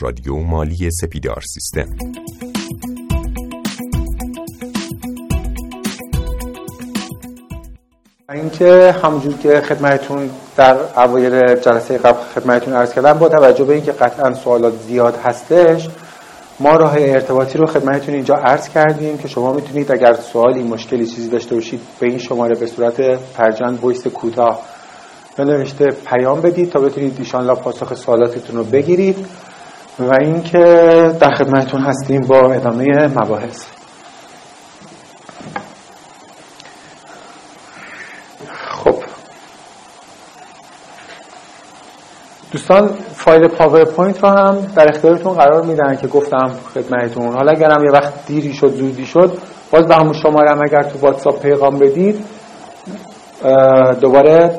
رادیو مالی سپیدار سیستم. اینکه همونجور که خدمتتون در اوایل جلسه قبل خدمتتون عرض کردم با توجه به اینکه قطعا سوالات زیاد هستش ما راه ارتباطی رو خدمتتون اینجا عرض کردیم که شما می‌تونید اگر سوالی مشکلی چیزی داشته باشید به این شماره به صورت پرجن وایس کوتاه نوشته پیام بدید تا بتونید ایشالا پاسخ سوالاتتون رو بگیرید. و اینکه در خدمتتون هستیم با ادامه مباحث. خب. دوستان فایل پاورپوینت رو هم در اختیارتون قرار میدن که گفتم خدمتتون. حالا اگرم یه وقت دیری شد زودی شد باز به همون شماره هم اگر تو واتساپ پیغام بدید دوباره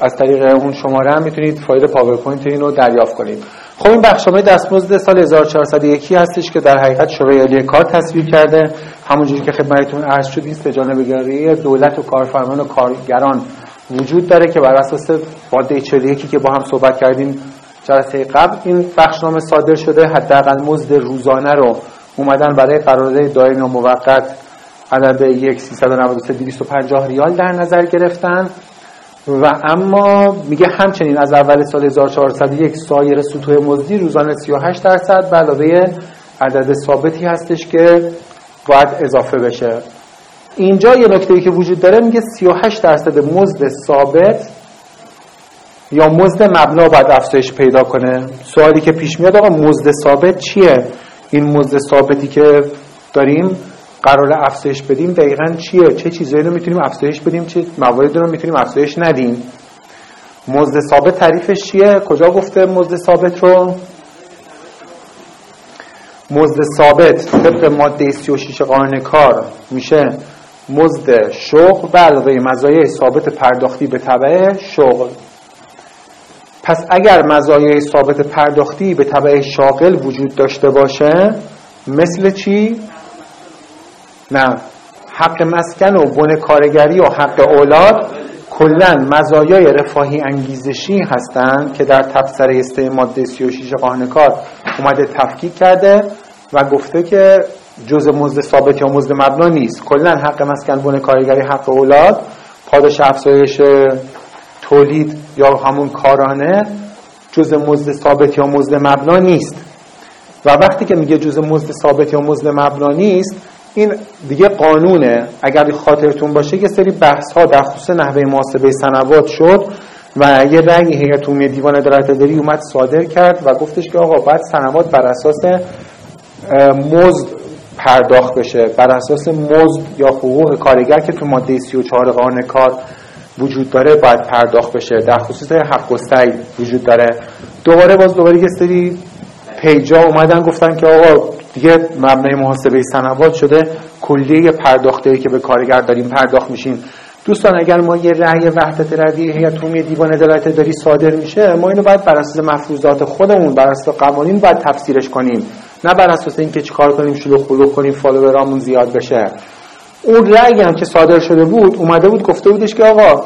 از طریق اون شماره هم می‌تونید فایل پاورپوینت این رو دریافت کنید. خب این بخشنامه دستمزد سال 1401 هستش که در حقیقت شورای عالی کار تصویب کرده. همونجوری که خدمتتون عرض شد سه‌جانبه‌گری دولت و کارفرمایان و کارگران وجود داره که بر اساس ماده 41 که با هم صحبت کردیم جلسه قبل این بخشنامه صادر شده. حداقل مزد روزانه رو اومدن برای قرارداد دائمی و موقت عدد 1 393 250 ریال در نظر گرفتن. و اما میگه همچنین از اول سال 1401 سایر سطوح مزدی روزانه 38 درصد به علاوه عدد ثابتی هستش که باید اضافه بشه. اینجا یه نکته که وجود داره میگه 38 درصد مزد ثابت یا مزد مبنا باید افزایش پیدا کنه. سوالی که پیش میاد آقا مزد ثابت چیه؟ این مزد ثابتی که داریم قرار افزایش بدیم دقیقا چیه؟ چه چیزایی رو می‌تونیم افزایش بدیم؟ چه مواردی رو می‌تونیم افزایش ندیم؟ مزد ثابت تعریفش چیه؟ کجا گفته مزد ثابت رو؟ مزد ثابت طبق ماده 36 قانون کار میشه مزد شغل به علاوه مزایای ثابت پرداختی به تبع شغل. پس اگر مزایای ثابت پرداختی به تبع شاغل وجود داشته باشه مثل چی؟ نه. حق مسکن و بن کارگری و حق اولاد کلا مزایای رفاهی انگیزشی هستند که در تبصره است ماده 36 قانون کار اومده تفکیک کرده و گفته که جز مزد ثابت یا مزد مبنا نیست. کلا حق مسکن بن کارگری حق اولاد. پاداش افزایش تولید یا همون کارانه جز مزد ثابت یا مزد مبنا نیست. و وقتی که میگه جز مزد ثابت یا مزد مبنا نیست این دیگه قانونه. اگر خاطرتون باشه یه سری بحث ها در خصوص نحوه محاسبه سنوات شد و یه رنگ هیئت عمومی دیوان عدالت اداری اومد صادر کرد و گفتش که آقا باید سنوات بر اساس مزد پرداخت بشه بر اساس مزد یا حقوق کارگر که تو ماده 34 قانون کار وجود داره باید پرداخت بشه. در خصوص حق و وجود داره. دوباره باز دوباره یه سری پیجا اومدن گفتن که آقا دیگه مبنای محاسبه سنوات شده کلیه پرداخته که به کارگر داریم پرداخت میشیم. دوستان اگر ما یه رأی وحدت روی هیئت عمومی دیوان عدالت داری صادر میشه ما اینو باید بر اساس مفروضات خودمون بر اساس قوانین باید تفسیرش کنیم. نه بر اساس اینکه چیکار کنیم شلوغ خلوغ کنیم فالوورامون زیاد بشه. اون رأی هم که صادر شده بود اومده بود گفته بودش که آقا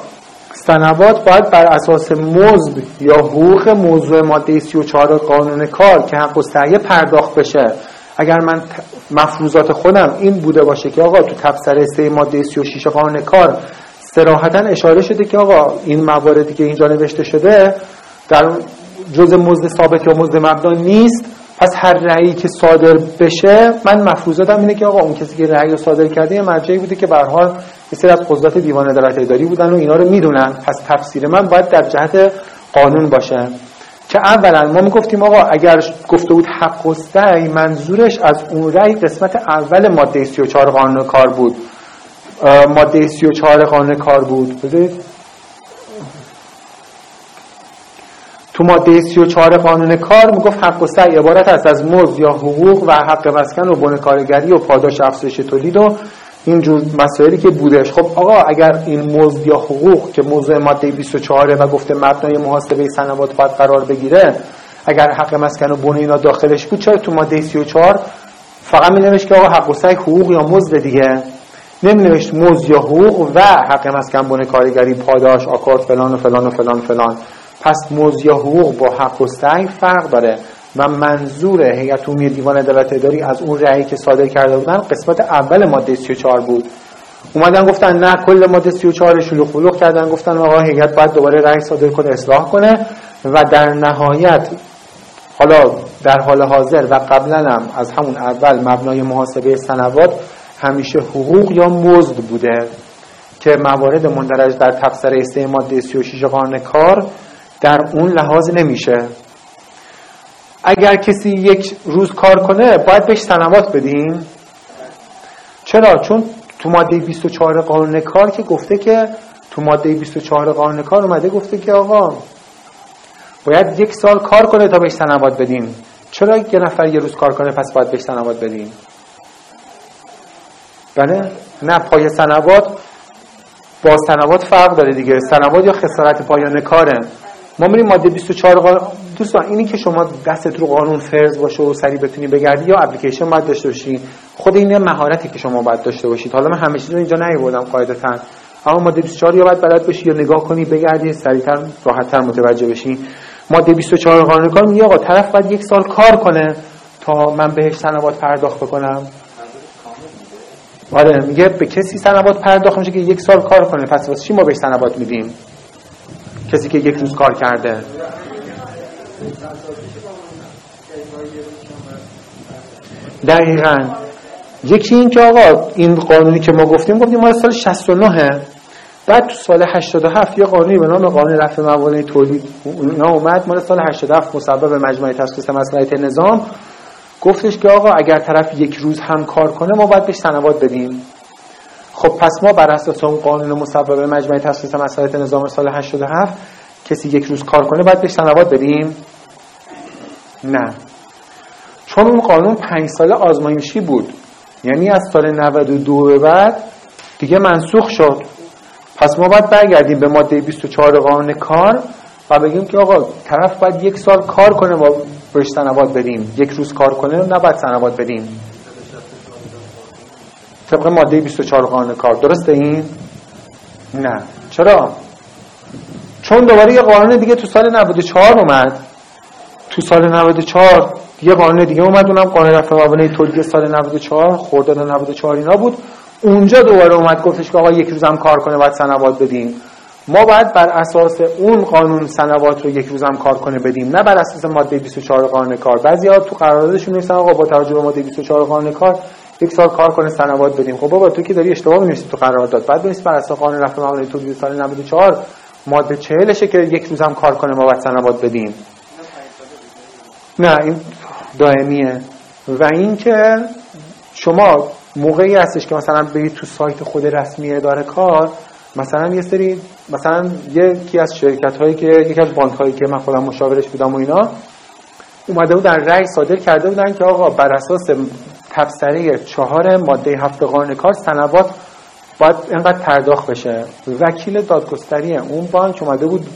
سنوات باید بر اساس مزد یا حقوق موضوع ماده 34 قانون کار که حق و پرداخت بشه. اگر من مفروضات خودم این بوده باشه که آقا تو تبصره سه ماده 36 قانون کار سراحتا اشاره شده که آقا این مواردی که اینجا نوشته شده در جز مزد ثابت یا مزد مبنا نیست. پس هر رأیی که صادر بشه من مفروضاتم اینه که آقا اون کسی که رأی رو صادر کرده یه مرجعی بوده که به حال از قضات دیوان عدالت اداری بودن و اینا رو می‌دونن. پس تفسیر من باید در جهت قانون باشه. که اولا ما می‌گفتیم آقا اگر گفته بود حق و سعی منظورش از اون رأی قسمت اول ماده 34 قانون کار بود. ماده 34 قانون کار بود. بذارید تو ماده 34 قانون کار می‌گفت حق و سعی عبارت است از مزد یا حقوق و حق مسکن و بن کارگری و پاداش افزایش تولید و اینجور مسائلی که بودش. خب آقا اگر این مزد یا حقوق که موضوع ماده 24 و گفته مبنای محاسبه سنوات باید قرار بگیره اگر حق مسکن و بن اینا داخلش بود چرا تو ماده 34 فقط می نوشت که آقا حق و سعی حقوق یا مزد دیگه؟ نمی نوشت مزد یا حقوق و حق مسکن بن کارگری پاداش آکارت فلان و فلان و فلان فلان. پس مزد یا حقوق با حق و سعی فرق داره و منظور هیئت عمومی دیوان عدالت اداری از اون رأیی که صادر کرده بودن قسمت اول ماده 34 بود. اومدن گفتن نه کل ماده 34 شلوغ بلوغ کردن. گفتن آقا هیئت باید دوباره رأی صادر کنه اصلاح کنه و در نهایت حالا در حال حاضر و قبلا هم از همون اول مبنای محاسبه سنوات همیشه حقوق یا مزد بوده که موارد مندرج در تبصره سه ماده 36 قانون کار در اون لحاظ نمیشه. اگر کسی یک روز کار کنه باید بهش سنوات بدیم چرا؟ چون تو ماده 24 قانون کار که گفته که تو ماده 24 قانون کار اومده گفته که آقا باید یک سال کار کنه تا بهش سنوات بدیم چرا یه نفر یه روز کار کنه پس باید بهش سنوات بدیم بله؟ نه پای سنوات با سنوات فرق داره دیگه. سنوات یا خسارت پایان کاره. ما میریم ماده 24 قانون دوستان اینی که شما دستت رو قانون فرض باشه و سریع بتونی بگردی یا اپلیکیشن باید داشته باشی خود این مهارتی که شما باید داشته باشید. حالا من همه چیز رو اینجا نیاوردم قاعدتا. اما ماده 24 یا باید بلد باشی یا نگاه کنی بگردی سریعتر راحتتر متوجه بشی. ماده 24 قانون کار میگه آقا طرف باید یک سال کار کنه تا من بهش سنوات پرداخت بکنم. آره میگه به کسی سنوات پرداخت میشه که یک سال کار کنه پس واسه چی ما بهش سنوات میدیم؟ کسی که یک روز کار کرده. دقیقا. یکی این که آقا این قانونی که ما گفتیم گفتیم ما سال 69 بعد تو سال 87 یه قانونی به نام قانون رفع موانع تولید اینا اومد. مال سال 87 مسبب مجمع تشخیص مسئله نظام. گفتش که آقا اگر طرف یک روز هم کار کنه ما باید بهش سنوات بدیم. خب پس ما بر اساس اون قانون مسبب مجمع تشخیص مسئله نظام سال 87 کسی یک روز کار کنه باید بهش سنوات بدیم؟ نه. چون اون قانون پنج ساله آزمایشی بود یعنی از سال 92 به بعد دیگه منسوخ شد. پس ما باید برگردیم به ماده 24 قانون کار و بگیم که آقا طرف باید یک سال کار کنه با بهش سنوات بدیم. یک روز کار کنه نباید سنوات بدیم. طبق ماده 24 قانون کار. درسته این؟ نه. چرا؟ چون دوباره یه قانون دیگه تو سال 94 اومد. تو سال 94 یه قانون دیگه اومد اونم قانون رفع موانع تولید سال 94 خرداد 94 اینا بود. اونجا دوباره اومد گفتش که آقا یک روزم کار کنه باید سنوات بدیم. ما باید بر اساس اون قانون سنوات رو یک روزم کار کنه بدیم. نه بر اساس ماده 24 قانون کار. بعضیا تو قراردادشون نیستن آقا با توجه به ماده 24 قانون کار یک سال کار کنه سنوات بدیم. خب بابا تو که داری اشتباه می‌نویسی تو قرارداد. بعد بنویس بر اساس قانون رفع موانع تولید سال 94 ماده 40 که یک روزم کار کنه ما باید سنوات بدیم. نه این دائمیه. و اینکه شما موقعی هستش که مثلا برید تو سایت خود رسمی اداره کار مثلا یه سری مثلا یکی از شرکت هایی که یکی از بانک هایی که من خودم مشاورش بودم و اینا اومده بود در رأی صادر کرده بودن که آقا بر اساس تبصره چهار ماده هفت قانون کار سنوات باید اینقدر پرداخت بشه. وکیل دادگستری اون بانک اومده بود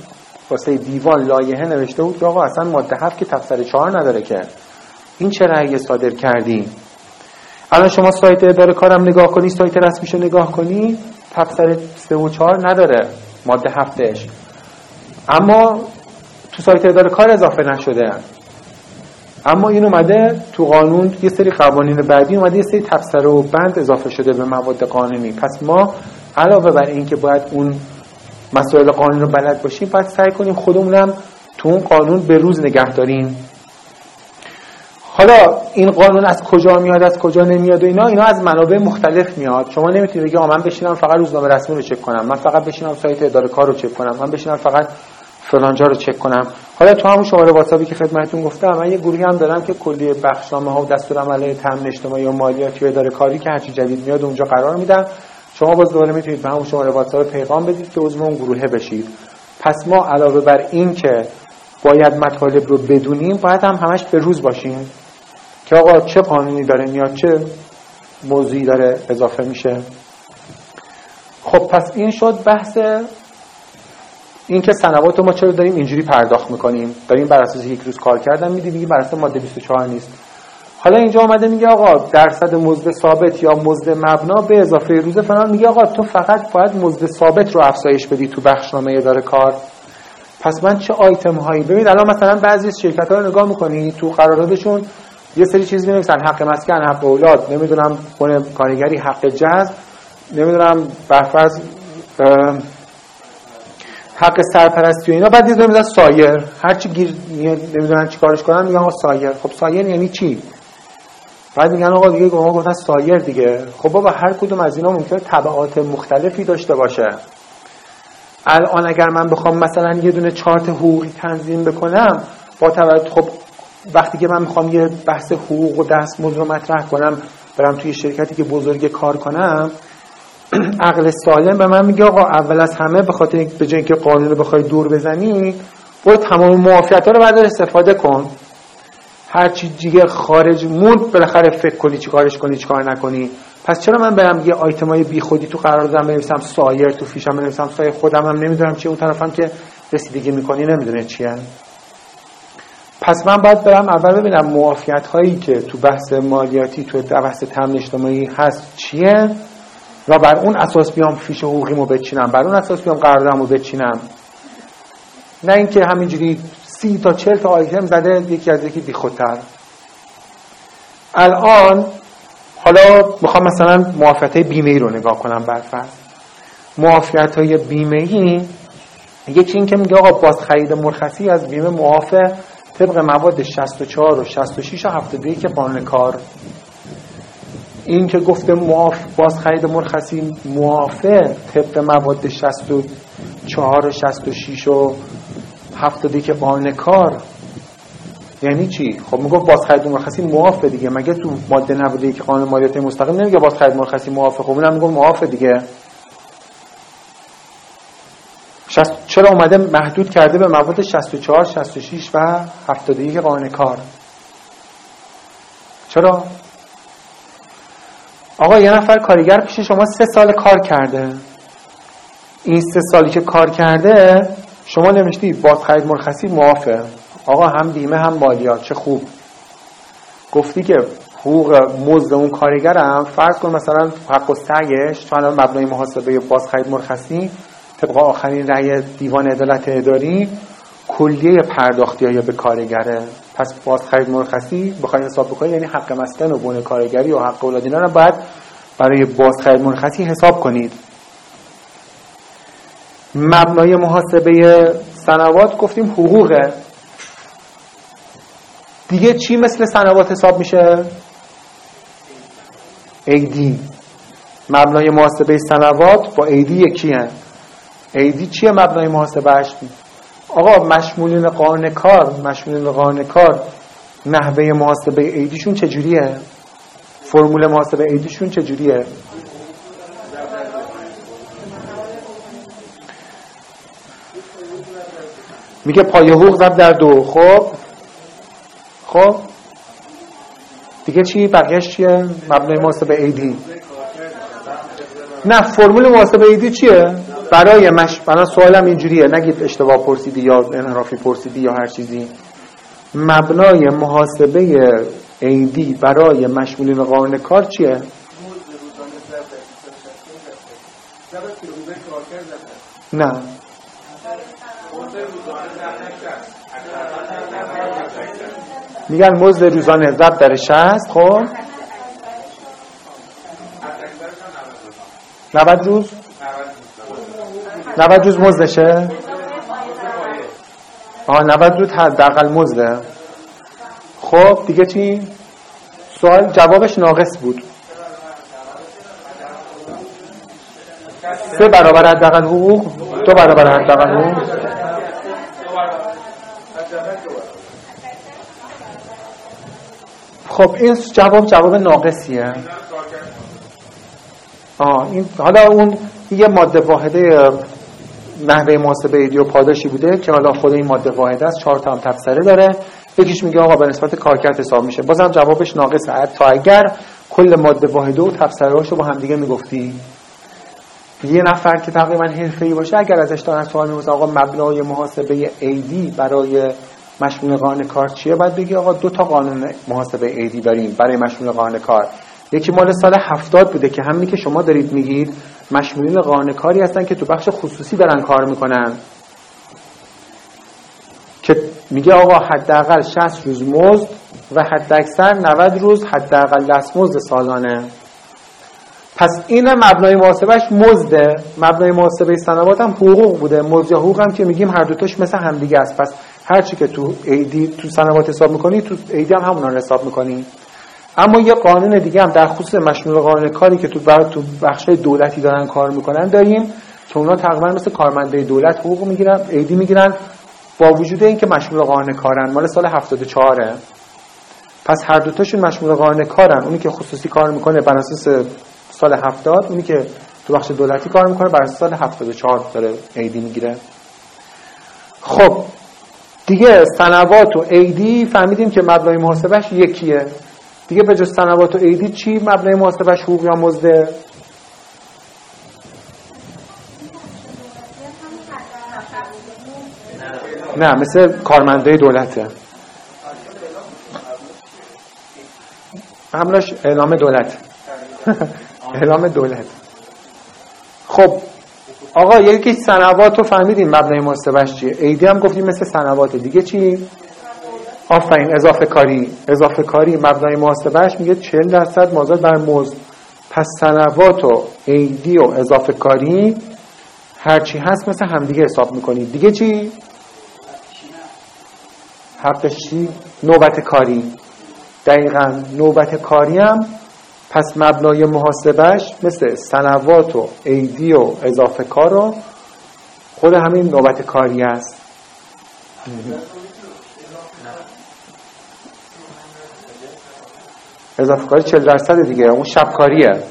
واسه دیوان لایحه نوشته بود آقا اصلا ماده هفت که تبصره چهار نداره که. این چه رأی صادر کردی الان شما سایت اداره کارم نگاه کنی سایت رسمیشو نگاه کنی تبصره سه و چهار نداره ماده هفتش. اما تو سایت اداره کار اضافه نشده. اما این اومده تو قانون یه سری قوانین بعدی اومده یه سری تبصره و بند اضافه شده به مواد قانونی. پس ما علاوه بر اینکه باید اون مسائل قانون رو بلد باشیم باید سعی کنیم خودمونم تو اون قانون به روز نگه داریم. حالا این قانون از کجا میاد از کجا نمیاد و اینا اینا از منابع مختلف میاد. شما نمی‌تونید بگید من بشینم فقط روزنامه رسمی رو چک کنم من فقط بشینم سایت اداره کار رو چک کنم من بشینم فقط فلانجا رو چک کنم. حالا تو همون شماره واتساپی که خدمتتون گفتم من یه گروهی هم دارم که کلی بخشنامه ها و دستور عمل تامین اجتماعی و مالیاتی و اداره کاری که هرچی جدید میاد اونجا قرار میدم. شما باز دوباره می‌تونید به همون شماره واتساپ پیغام بدید که عضو اون گروه بشید. پس ما علاوه بر این که باید مطالب رو بدونیم باید هم همش به روز باشیم. که آقا چه قانونی داره میاد چه موضوعی داره اضافه میشه. خب پس این شد بحث این که سنوات ما چرا داریم اینجوری پرداخت می‌کنیم؟ داریم بر اساس یک روز کار کردن میدی دیگه بر اساس ماده 24 نیست. حالا اینجا آمده میگه آقا درصد مزد ثابت یا مزد مبنا به اضافه روز فلان. میگه آقا تو فقط باید مزد ثابت رو افزایش بدی تو بخشنامه اداره کار. پس من چه آیتم هایی ببینید الان مثلا بعضی شرکت ها رو نگاه می‌کنی تو قراردادشون یه سری چیز می‌نویسن. حق مسکن حق اولاد نمی‌دونم خونه کارگری حق جذب نمی‌دونم برفرض حق سرپرستی و اینا. بعد یه می‌ذارن سایر. هر چی گیر نمی‌دونن چی کارش کنن میگن آقا سایر. خب سایر یعنی چی؟ بعد میگن آقا دیگه آقا گفتن سایر دیگه. خب بابا هر کدوم از اینا ممکنه تبعات مختلفی داشته باشه. الان اگر من بخوام مثلا یه دونه چارت حقوقی تنظیم بکنم با توجه خب وقتی که من می‌خوام یه بحث حقوق و دستمزد رو مطرح کنم برم توی شرکتی که بزرگ کار کنم عقل سالم به من میگه آقا اول از همه به خاطر به جای که قانون رو بخوای دور بزنی برو تمام معافیت ها رو بعد استفاده کن. هر چی دیگه خارج موند بالاخره فکر کنی چی کارش کنی چی کار نکنی. پس چرا من برم یه آیتم های بی خودی تو قرار دادم بنویسم؟ سایر تو فیشم بنویسم سایر خودم هم نمی‌دونم چیه. اون طرفم که رسیدگی می‌کنی نمی‌دونه چیه پس من باید برم اول ببینم معافیت هایی که تو بحث مالیاتی تو بحث تامین اجتماعی هست چیه. و بر اون اساس بیام فیش حقوقیمو بچینم بر اون اساس بیام قراردادمو بچینم. نه اینکه همینجوری سی تا چل تا آیتم زده یکی از یکی بیخودتر. الان حالا می‌خوام مثلا معافیت های بیمه ای رو نگاه کنم برفرض معافیت های بیمه ای یکی این که میگه آقا باز خرید مرخصی از بیمه معافه طبق مواد 64 و 66 و 71 قانون کار. این که گفته معاف باز خرید مرخصی معافه طبق مواد 64 و 66 و 71 قانون کار. یعنی چی؟ خب میگه باز خرید مرخصی معافه دیگه. مگه تو ماده 91 قانون مالیات مستقیم نمیگه باز خرید مرخصی معافه خب اونم میگه معافه دیگه. شست... چرا اومده محدود کرده به مواد 64 66 و 71 قانون کار؟ چرا؟ آقا یه نفر کارگر پیش شما سه سال کار کرده. این سه سالی که کار کرده شما نمیشتی باز خرید مرخصی موافه آقا هم بیمه هم مالیات. چه خوب. گفتی که حقوق مزد اون کارگرم فرض کن مثلا حق و سعیش الان مبنای محاسبه باز خرید مرخصی طبق آخرین رأی دیوان عدالت اداری کلیه پرداختی های به کارگره پس باز خرید مرخصی بخواید حساب بکنید یعنی حق مسکن و بون کارگری و حق اولاد اینا رو باید برای باز خرید مرخصی حساب کنید. مبنای محاسبه سنوات گفتیم حقوقه. دیگه چی مثل سنوات حساب میشه؟ ایدی مبنای محاسبه سنوات با ایدی یکی هن. ایدی چیه مبنای محاسبهش؟ آقا مشمولین قانون کار مشمولین قانون کار نحوه محاسبه ایدیشون چجوریه؟ فرمول محاسبه ایدیشون چجوریه؟ میگه پایه حقوق ضرب در دو. خب؟ خب؟ دیگه چی؟ بقیهش چیه؟ مبنای محاسبه ایدی. نه فرمول محاسبه ایدی چیه؟ برای مش برای سوالم اینجوریه. نگید اشتباه پرسیدی یا انحرافی پرسیدی یا هر چیزی. مبنای محاسبه ایدی برای مشمولین قانون کار چیه؟ نه. میگن مزد روزانه ضرب در 60 خب؟ 90 روز؟ 90 روز مزدشه؟ آها 90 روز حداقل مزده. خب دیگه چی؟ سوال جوابش ناقص بود. سه برابر حداقل حقوق دو برابر حداقل حقوق. خب این جواب جواب ناقصیه. آه این حالا اون یه ماده واحده نحوه محاسبه ایدی و پاداشی بوده که حالا خود این ماده واحده است چهار تا هم داره. یکیش میگه آقا به نسبت کارکرد حساب میشه. بازم جوابش ناقصه تا اگر کل ماده واحده و تفسره رو با هم دیگه می‌گفتی. یه نفر که تقریبا حرفه‌ای باشه اگر ازش دارن سوال می‌پرسن آقا مبنای محاسبه ایدی برای مشمول قانون کار چیه؟ باید بگی آقا دو تا قانون محاسبه ایدی داریم برای مشمول قانون کار. یکی مال سال هفتاد بوده که همینی که شما دارید میگید مشمولین قانون کاری هستن که تو بخش خصوصی دارن کار می‌کنن. که میگه آقا حداقل 60 روز مزد و حداکثر 90 روز حداقل دستمزد سالانه پس این مبنای محاسبش مزده. مبنای محاسبه سنوات هم حقوق بوده. مزد یا حقوق هم که میگیم هر دوتاش مثل همدیگه است. پس هر چی که تو ایدی تو سنوات حساب می‌کنی تو ایدی هم همونا رو حساب می‌کنی. اما یه قانون دیگه هم در خصوص مشمول قانون کاری که تو تو بخش دولتی دارن کار می‌کنن داریم که اونا تقریبا مثل کارمنده دولت حقوق می‌گیرن ایدی می‌گیرن با وجود اینکه مشمول قانون کارن. مال سال 74 پس هر دوتاشون مشمول قانون کارن. اونی که خصوصی کار می‌کنه بر اساس سال 70 اونی که تو بخش دولتی کار می‌کنه بر اساس سال 74 داره ایدی می‌گیره. خب دیگه سنوات و ایدی فهمیدیم که مبنای محاسبش یکیه. دیگه به جز سنوات و ایدی چی مبنای محاسبش حقوق یا مزده؟ نه مثل کارمنده دولته. هملاش اعلام دولت. اعلام دولت. خب آقا یکی سنوات رو فهمیدیم مبنای محاسبش چیه. ایدی هم گفتیم مثل سنوات دیگه چی؟ آفرین اضافه کاری. اضافه کاری مبنای محاسبش میگه 40 درصد مازاد بر مزد پس سنوات و ایدی و اضافه کاری هرچی هست مثل همدیگه حساب می‌کنید. دیگه چی؟ حقش چی؟ نوبت کاری. دقیقا نوبت کاری هم پس مبنای محاسبش مثل سنوات و ایدی و اضافه کار و خود همین نوبت کاری است. اضافه کاری 40 درصد دیگه. اون شبکاریه.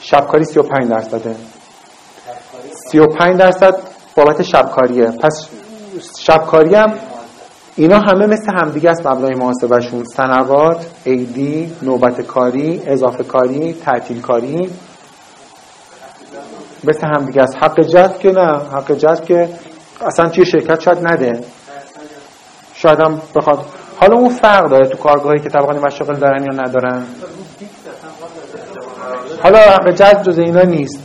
شبکاری 35 درصده. 35 درصد بابت شبکاریه. پس شبکاری هم اینا همه مثل همدیگه است مبنای محاسبهشون. سنوات، ایدی، نوبت کاری، اضافه کاری، تعطیل کاری مثل همدیگه است. حق جذب که نه. حق جذب که اصلا توی شرکت شاید نده. شاید هم بخواد حالا اون فرق داره تو کارگاهی که طبقانی مشاغل دارن یا ندارن؟ حالا حق جذب جز اینا نیست.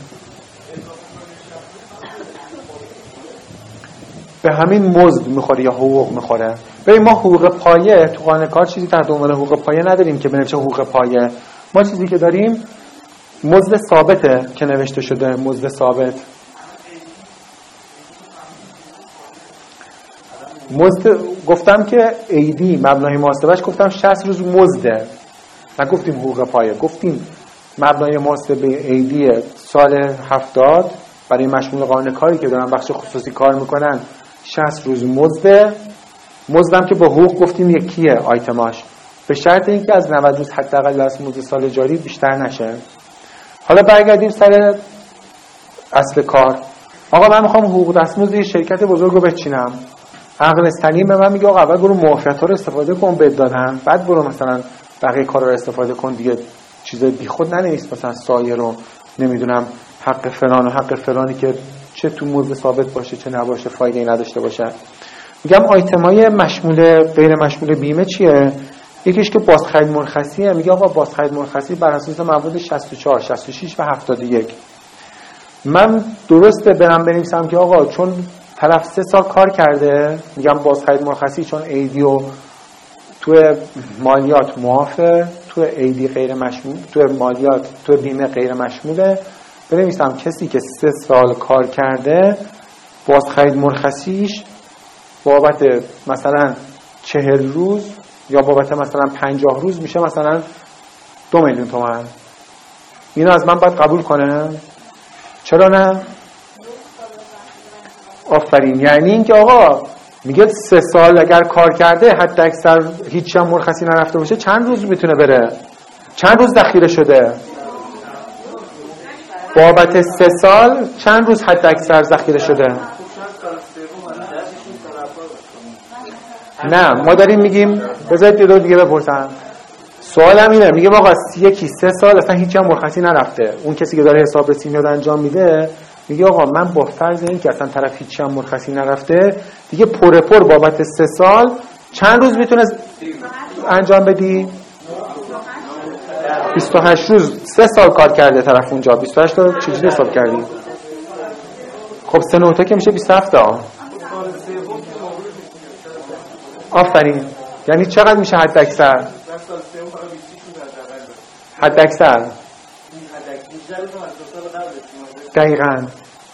به همین مزد می‌خوره یا حقوق می‌خوره. به ما حقوق پایه تو قانون کار چیزی تحت عنوان حقوق پایه نداریم که بنویسه حقوق پایه. ما چیزی که داریم مزد ثابته که نوشته شده مزد ثابت. مزد گفتم که ایدی مبنای محاسبش گفتم 60 روز مزده. نگفتیم حقوق پایه. گفتیم مبنای محاسبه ایدی سال 70 برای مشمول قانون کاری که دارن بخش خصوصی کار می‌کنن 60 روز مزده. مزدم که با حقوق گفتیم یکیه آیتماش. به شرط اینکه از 90 روز حداقل از مزد سال جاری بیشتر نشه. حالا برگردیم سر اصل کار. آقا من می‌خوام حقوق دستمزد شرکت بزرگ رو بچینم. استنیم به من میگه آقا اول برو ها رو استفاده کن بد دادن. بعد برو مثلا بقیه کار رو استفاده کن دیگه چیز بیخود ننویس مثلا سایه رو نمی‌دونم حق فلان و حق فلانی که چه تو مزد ثابت باشه چه نباشه فایده نداشته باشه. میگم آیتمای مشمول غیر مشمول بیمه چیه؟ یکیش که بازخرید مرخصیه. میگه آقا بازخرید مرخصی بر اساس مواد 64 66 و 71 من درسته برم بنویسم که آقا چون طرف سه سال کار کرده. میگم بازخرید مرخصی چون ایدی و تو مالیات معافه تو ایدی غیر مشمول تو مالیات تو بیمه غیر مشموله. بنویسم کسی که سه سال کار کرده بازخرید مرخصیش بابت مثلا چهل روز یا بابت مثلا پنجاه روز میشه مثلا دو میلیون تومن اینو از من باید قبول کنه. چرا نه؟ آفرین. یعنی اینکه آقا میگه سه سال اگر کار کرده حتی اکثر هیچ هم مرخصی نرفته باشه چند روز می‌تونه بره؟ چند روز ذخیره شده؟ بابت سه سال چند روز حد اکثر ذخیره شده؟ نه ما داریم میگیم بذارید یه دور دیگه بپرسم. سوالم اینه میگه آقا یکی سه سال اصلا هیچ هم مرخصی نرفته. اون کسی که داره حساب رسی انجام میده میگه آقا من با فرض این که اصلا طرف هیچ هم مرخصی نرفته دیگه پر پر بابت سه سال چند روز می‌تونه انجام بدی؟ 28 روز. سه سال کار کرده طرف اونجا. 28 تا چجوری حساب کردی؟ خب سه نوته که میشه 27 تا. آفرین. یعنی چقدر میشه حد اکثر؟ حد اکثر. دقیقا.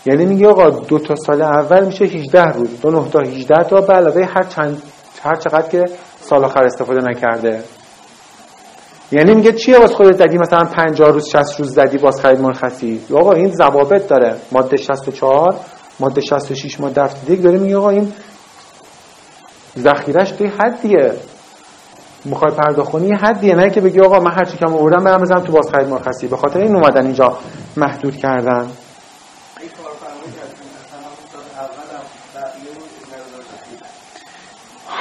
یعنی میگه آقا دو تا سال اول میشه 18 روز دو نه تا 18 تا به علاوه هر چند هر چقدر که سال آخر استفاده نکرده. یعنی میگه چیه باز خودت زدی مثلا 50 روز 60 روز زدی باز خرید مرخصی آقا این ضوابط داره. ماده 64 ماده 66 ماده 71 داره میگه آقا این ذخیرش توی حدیه می‌خوای پرداخت کنی حدیه نه که بگی آقا من هر چی کم آوردم برم بزنم تو باز خرید مرخصی به خاطر این اومدن اینجا محدود کردن.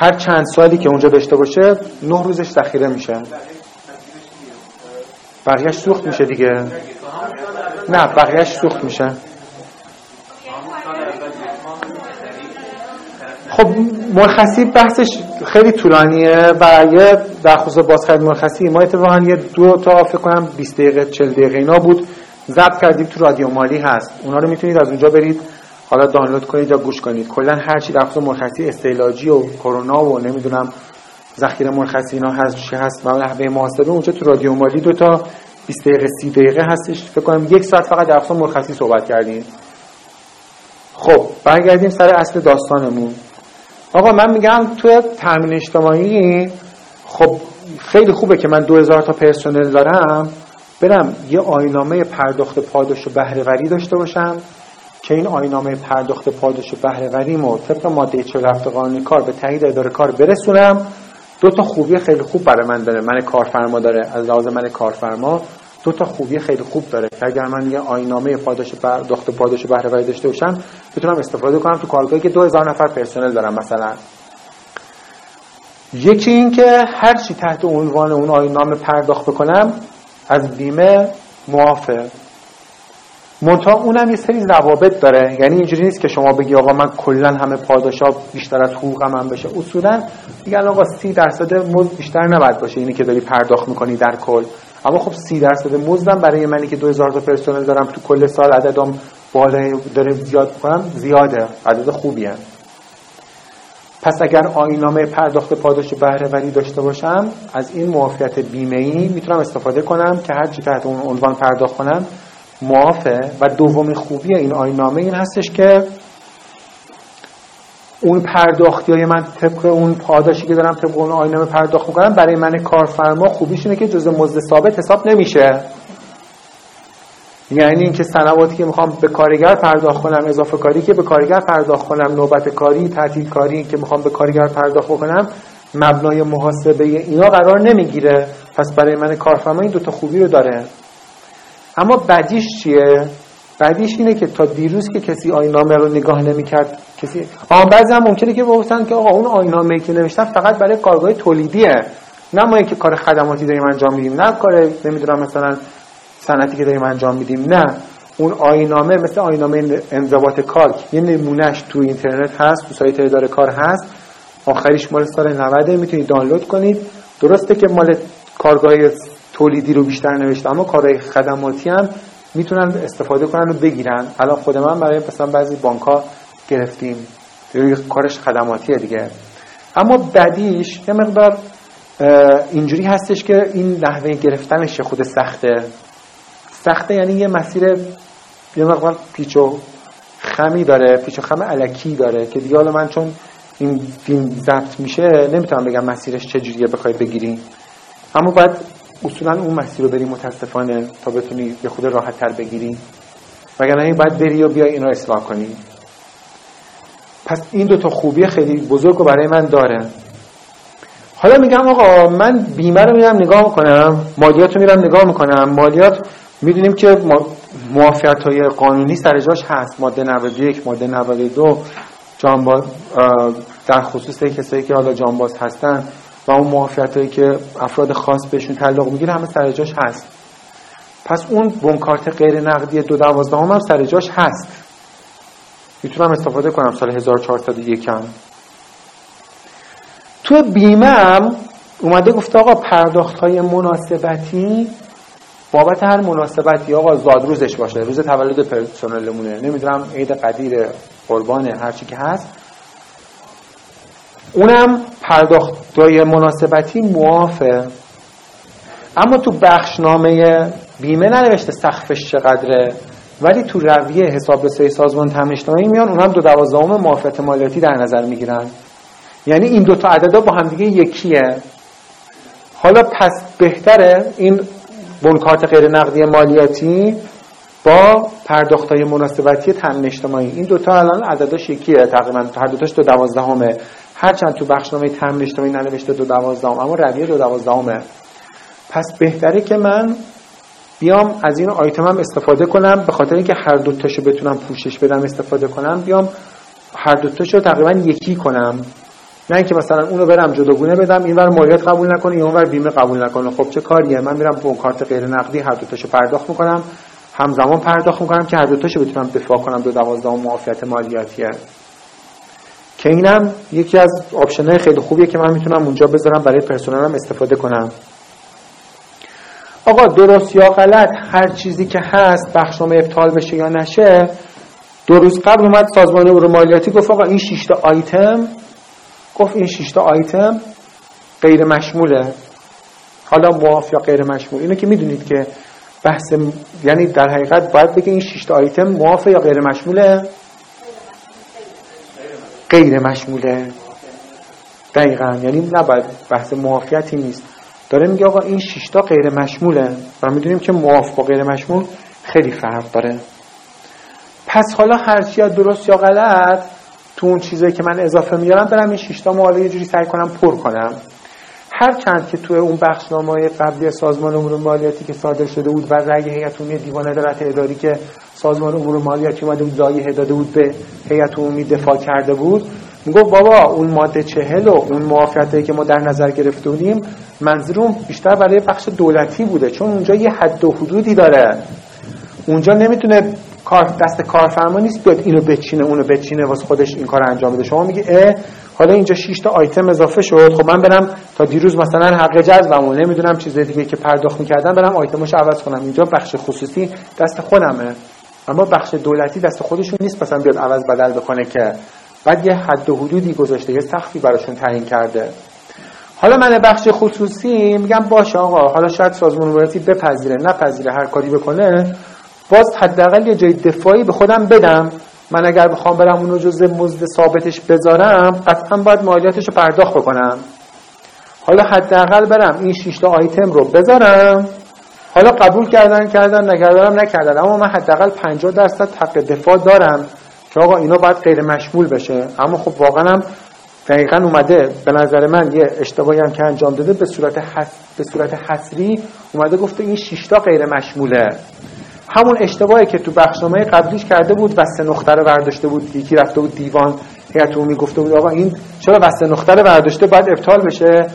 هر چند سالی که اونجا داشته باشه نه روزش ذخیره میشه. بقیهش سوخت میشه دیگه. نه بقیهش سوخت میشه. خب مرخصی بحثش خیلی طولانیه و یه در خصوص بازخرید مرخصی ما اتفاقا یه دو تا فکر کنم 20 دقیقه 40 دقیقه اینا بود ضبط کردیم تو رادیو مالی هست. اونا رو می‌تونید از اونجا برید حالا دانلود کنید یا گوش کنید. کلا هر چی در خصوص مرخصی استعلاجی و کرونا و نمی‌دونم ذخیره مرخصی اینا هست چی هست و نحوه محاسبه اونجا تو رادیو مالی دو تا 20 دقیقه 30 دقیقه هستش. فکر کنم یک ساعت فقط در خصوص مرخصی صحبت کردیم. خب برگردیم سر اصل داستانمون. آقا من میگم توی تامین اجتماعی خب خیلی خوبه که من 2000 تا پرسنل دارم. برم یه آینامه پرداخت پاداش و بهرهوری داشته باشم که این آینامه پرداخت پاداش و بهرهوری مو طبق ماده 47 قانون کار به تایید اداره کار برسونم. دو تا خوبی خیلی خوب برای من داره. من کارفرما داره. از لحاظ من کارفرما دو تا خوبی خیلی خوب داره که اگر من یه آینامه پاداش پرداخت پاداش بهرهوری داشته باشم بتونم استفاده کنم تو کارگاهی که 2000 نفر پرسنل دارم مثلا. یکی این که هر چی تحت عنوان اون آینامه پرداخت بکنم از بیمه معافه. منتها اونم یه سری ضوابط داره. یعنی اینجوری نیست که شما بگی آقا من کلا همه پاداشا بیشتر از حقوقم هم بشه. اصولا میگن آقا سی درصد مزد بیشتر نباید باشه اینی که داری پرداخت می‌کنی در کل. اما خب سی درصد مزدم برای منی که 2000 تا پرسنل دارم تو کل سال عددم بالا داره زیاد کنم زیاده. عدد خوبیه. پس اگر آینامه پرداخت پاداش بهرهوری داشته باشم از این معافیت بیمه ای می‌تونم استفاده کنم که هر چی تحت اون عنوان پرداخت کنم معافه. و دومین خوبی این آینامه این هستش که اون پرداختی های من طبق اون پاداشی که دارم طبق اون آینامه پرداخت می‌کنم برای من کارفرما خوبیش اینه که جز مزد ثابت حساب نمیشه. یعنی اینکه سنواتی که می‌خوام به کارگر پرداخت کنم اضافه کاری که به کارگر پرداخت کنم نوبت کاری تعطیل کاری که می‌خوام به کارگر پرداخت کنم مبنای محاسبه اینا قرار نمی‌گیره. پس برای من کارفرما این دوتا خوبی رو داره. اما بدیش چیه؟ بعدیش اینه که تا دیروز که کسی آینامه رو نگاه نمی‌کرد کسی آن بعضی هم ممکنه که بگفتن که آقا اون آینامه که نوشتن فقط برای کارگاه تولیدیه. نه ما که کار خدماتی داریم انجام میدیم نه کار نمی‌دونم مثلا صنعتی که داریم انجام میدیم نه. اون آینامه مثل آینامه انضباط کار یه نمونهش تو اینترنت هست تو سایت اداره کار هست. آخریش مال سال 90 می‌تونید دانلود کنید. درسته که مال کارگاه تولیدی رو بیشتر نوشته اما کارهای خدماتی هم می‌تونن استفاده کنن و بگیرن. الان خود من برای مثلا بعضی بانک ها گرفتیم کارش خدماتیه دیگه. اما بدیش یه مقدار اینجوری هستش که این نحوه گرفتنش خود سخته. سخته یعنی یه مسیر یه مقدار پیچ و خمی داره پیچ و خم علکی داره که دیگه حالا من چون این فیلم ضبط میشه نمی‌تونم بگم مسیرش چجوریه بخوای بگیری. اما باید اصولا اون مسیر رو بری متاسفانه تا بتونی یه خود راحت تر بگیری. وگرنه این باید بری و بیای اینا اصلاح کنی. پس این دو تا خوبی خیلی بزرگ رو برای من داره. حالا میگم آقا من بیمه رو میرم نگاه می‌کنم مالیات رو میرم نگاه می‌کنم. مالیات می‌دونیم که موافقت های قانونی سر جاش هست. ماده 91 ماده 92 جانباز در خصوص کسایی که حالا جانباز هستن. و اون موافقت هایی که افراد خاص بهشون تعلق می‌گیره همه سر جاش هست. پس اون بونکارت غیر نقدی دو دوازده هم, هم سر جاش هست. می‌تونم استفاده کنم سال 1401 هم تو بیمه هم اومده گفته آقا پرداخت های مناسبتی بابت هر مناسبتی آقا زاد روزش باشه. روز تولد پرسنلمونه نمی‌دونم عید قدیر قربان هرچی که هست. اونم پرداختای مناسبتی موافه اما تو بخشنامه بیمه ننوشته سقفش چقدره ولی تو رویه حساب رسه سازمان تامین میان اونم دو دوازدهم معافیت مالیاتی در نظر می‌گیرن. یعنی این دوتا عددا با همدیگه یکیه. حالا پس بهتره این بنکارت غیر نقدی مالیاتی با پرداختای مناسبتی تامین اجتماعی این دوتا الان عدداش یکیه تقریبا هر دوتاش دو دوازدهمه. هرچند تو بخشنامه تامین اجتماعی ننوشته دو دوازدهم اما رویه دو دوازدهمه. پس بهتره که من بیام از این آیتمم استفاده کنم به خاطر اینکه هر دو تاشو بتونم پوشش بدم استفاده کنم بیام هر دو تاشو تقریبا یکی کنم. نه اینکه مثلا اونو برم جداگونه بدم اینور مالیات قبول نکنه یا اونور بیمه قبول نکنه خب چه کاریه؟ من میرم با کارت غیر نقدی هر دو تاشو پرداخت می‌کنم همزمان پرداخت می‌کنم که هر دو تاشو بتونم دفاع کنم دو دوازده معافیت مالیاتیه. که اینم یکی از آپشن‌های خیلی خوبیه که من می‌تونم اونجا بذارم برای پرسنلم استفاده کنم. آقا درست یا غلط هر چیزی که هست بخشنامه ابطال بشه یا نشه دو روز قبل اومد سازمان امور مالیاتی گفت آقا این 6 آیتم گفت این 6 آیتم غیر مشموله. حالا معاف یا غیر مشمول. اینو که می‌دونید که بحث یعنی در حقیقت باید بگه این 6 آیتم معاف یا غیر مشموله. غیر مشموله. دقیقا. یعنی نباید بحث معافیتی نیست. داره میگه آقا این شیشتا غیر مشموله و می‌دونیم که معاف با غیر مشمول خیلی فرق داره. پس حالا هرچی درست یا غلط تو اون چیزایی که من اضافه میارم برم این شیشتا ماله یه جوری سعی کنم پر کنم. هر چند که تو اون بخشنامه قبلی سازمان امور مالیاتی که صادر شده بود و رأی هیئت عمومی دیوان عدالت اداری که سازمان امور مالیاتی اومده بود لایحه داده بود به هیئت عمومی دفاع کرده بود می‌گفت بابا اون ماده چهل و اون موافقتی که ما در نظر گرفته بودیم منظورم بیشتر برای بخش دولتی بوده چون اونجا یه حد و حدودی داره. اونجا نمی‌تونه کار دست کارفرما نیست بیاد اینو بچینه اونو بچینه واسه خودش این کار انجام بده. شما میگی اه حالا اینجا 6 تا آیتم اضافه شد. خب من برم تا دیروز مثلا حق جذبمو نمی‌دونم چیز دیگه که پرداخت می‌کردم برم آیتمش عوض کنم. اینجا بخش خصوصی دست خودمه. اما بخش دولتی دست خودشون نیست مثلا بیاد عوض بدل بکنه که بعد یه حد و حدودی گذاشته یه سخفی براشون تعیین کرده. حالا من بخش خصوصی میگم باشه آقا حالا شاید سازمان مالیاتی بپذیره نپذیره هر کاری بکنه باز حداقل یه جای دفاعی به خودم بدم. من اگر بخوام برم اونو جزء مزد ثابتش بذارم قطعا باید مالیاتش رو پرداخت بکنم. حالا حداقل برم این 6 تا آیتم رو بذارم. حالا قبول کردن کردن نکردنم نکردن. اما من حداقل 50 درصد حق دفاع دارم که آقا اینا باید غیر مشمول بشه. اما خب واقعا هم دقیقا اومده. به نظر من یه اشتباهی هم که انجام داده به صورت حس... به صورت حسری اومده گفته این شیشتا غیر مشموله. همون اشتباهی که تو بخشنامه قبلیش کرده بود وسط نقطه رو برداشته بود یکی رفته بود دیوان هیئت عمومی گفته بود آقا این چرا وسط نقطه رو برداشته؟ باید ابطال بشه.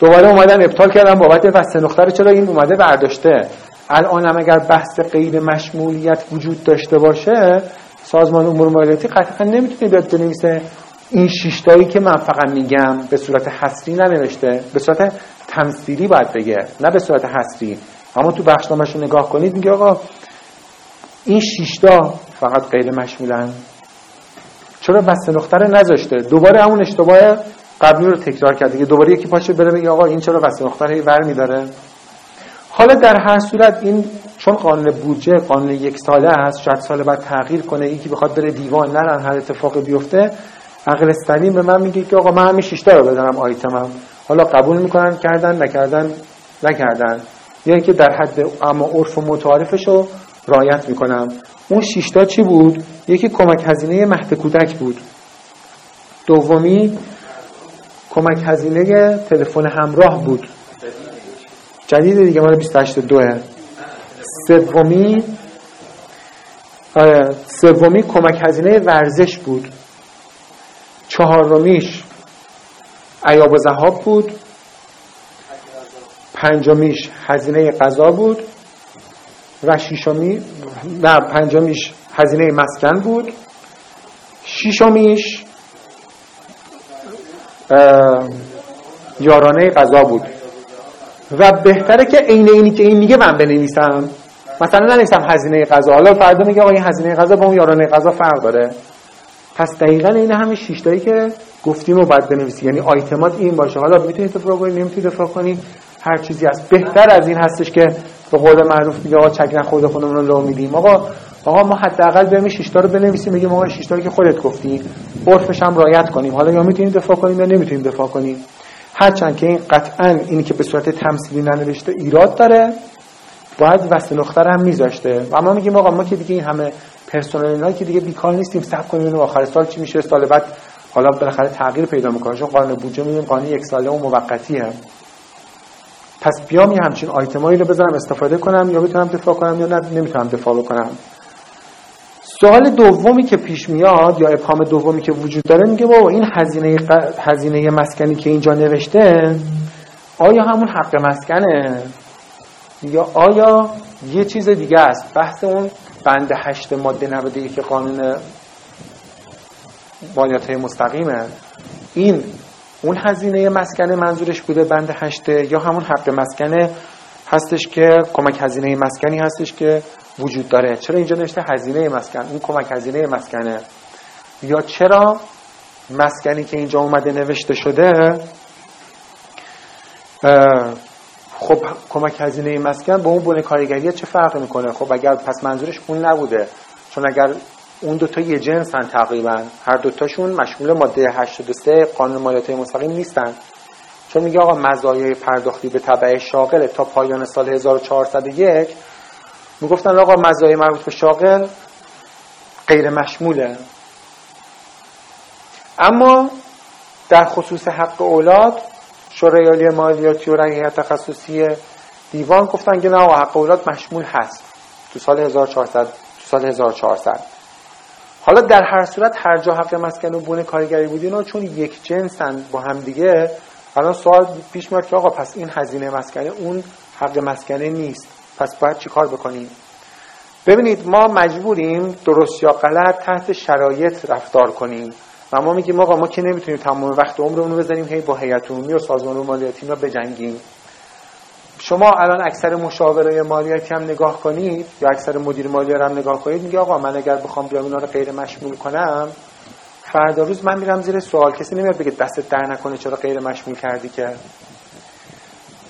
دوباره اومدن ابطال کردن بابت وسط نقطه رو چرا این اومده برداشته؟ الان هم اگر بحث غیر مشمولیت وجود داشته باشه سازمان امور مالیاتی قطعا نمی‌تونه بیاد بنویسه این شیشتایی که من فقط میگم به صورت حسری ننوشته به صورت تمثیلی باید بگه نه به صورت حسری اما تو بخشنامش رو نگاه کنید میگه آقا این شیشتا فقط غیر مشمولن. چرا بسته نقطه نذاشته؟ دوباره همون اشتباه قبلی رو تکرار کرده دوباره یکی پاشه بره بگه آقا این چرا بسته نقطه رو ور میداره؟ حالا در هر صورت این چون قانون بودجه قانون یک ساله هست شاید سال بعد تغییر کنه یکی بخواد بره دیوان نرن هر اتفاقی بیفته عقل سلیم به من میگه که آقا من همین شیشتا رو بزنم آیتمم حالا قبول می‌کنن کردن نکردن نکردن. یا اینکه در حد اما عرف و متعارفش رو رایت می‌کنم. اون شیشتا چی بود؟ یکی کمک هزینه مهد کودک بود. دومی کمک هزینه تلفن همراه بود. جدید دیگه مال 28 دوه. سومی آره، سومی کمک هزینه ورزش بود. چهارمیش عیاب و زهاب بود. پنجمیش هزینه غذا بود. و شیشمی نه پنجمیش هزینه مسکن بود. شیشمیش یارانه غذا بود. و بهتره که عین اینی که این میگه من بنویسم. مثلا ننویسم هزینه غذا. حالا فردا میگه آقا این هزینه غذا با اون یارانه غذا فرق داره. پس دقیقا این همه شیشتایی که گفتیم رو باید بنویسی. یعنی آیتمات این باشه. حالا می‌تونید دفاع کنید نمی‌تونید دفاع کنید هر چیزی هست. بهتر از این هستش که به قول معروف میگه آقا چک خود خودمون رو لو میدیم. آقا آقا ما حداقل بریم شیشتا رو بنویسیم بگیم آقا شیشتا که خودت گفتی عرفش هم رعایت کنیم. حالا یا می‌تونیم دفاع کنیم یا نمی‌تونیم دفاع کنیم. هرچند که این قطعا اینی که به صورت تمثیلی ننوشته ایراد داره باید وصل نقطه هم میذاشته. و ما میگیم آقا ما که دیگه این همه پرسنل که دیگه بیکار نیستیم صبر کنیم آخر سال چی میشه. سال بعد حالا بالاخره تغییر پیدا می‌کنه. چون قانون بودجه میگیم قانون یک ساله و موقتیه. پس بیام یه همچین آیتمایی رو بذارم استفاده کنم یا بتونم دفاع کنم یا نه نمی‌تونم دفاع بکنم. سوال دومی که پیش میاد یا ابهام دومی که وجود داره میگه بابا این هزینه هزینه مسکنی که اینجا نوشته آیا همون حق مسکنه؟ یا آیا یه چیز دیگه است؟ بحث اون بند هشت ماده 91 که قانون مالیات مستقیمه. این اون هزینه مسکنه منظورش بوده بند هشته یا همون حق مسکنه هستش که کمک هزینه مسکنی هستش که وجود داره. چرا اینجا نوشته هزینه مسکن؟ اون کمک هزینه مسکنه. یا چرا مسکنی که اینجا اومده نوشته شده خب کمک هزینه مسکن با اون بونه کارگری چه فرق می‌کنه؟ خب اگر پس منظورش اون نبوده. چون اگر اون دوتا یه جنس تقریبا. هر دوتاشون مشمول ماده 83 قانون مالیات مستقیم نیستن. چون میگه آقا مزایای پرداختی به تبع شاغل تا پایان سال 1401 می‌گفتن آقا مزایای مربوط به شاغل غیر مشموله. اما در خصوص حق اولاد شورای عالی مالیاتی و رأی تخصصی دیوان گفتن که نه حق اولاد مشمول هست. تو سال 1400 تو سال 1400 حالا در هر صورت هر جا حق مسکن و بونه کارگری بود اینا چون یک جنسن با هم دیگه الان سوال پیش میاد که آقا پس این هزینه مسکنه اون حق مسکنه نیست. پس باید چی کار بکنیم؟ ببینید ما مجبوریم درست یا غلط تحت شرایط رفتار کنیم. و ما میگیم آقا ما که نمی‌تونیم تمام وقت عمرمون رو بزنیم هی با هیئت عمومی و سازمان مالیاتی رو بجنگیم. شما الان اکثر مشاورای مالیاتی هم نگاه کنید یا اکثر مدیر مالی هم نگاه کنید میگه آقا من اگر بخوام بیام اینا رو غیر مشمول کنم فردا روز من میرم زیر سوال. کسی نمیاد بگه دستت در نکنه چرا غیر مشمول کردی که.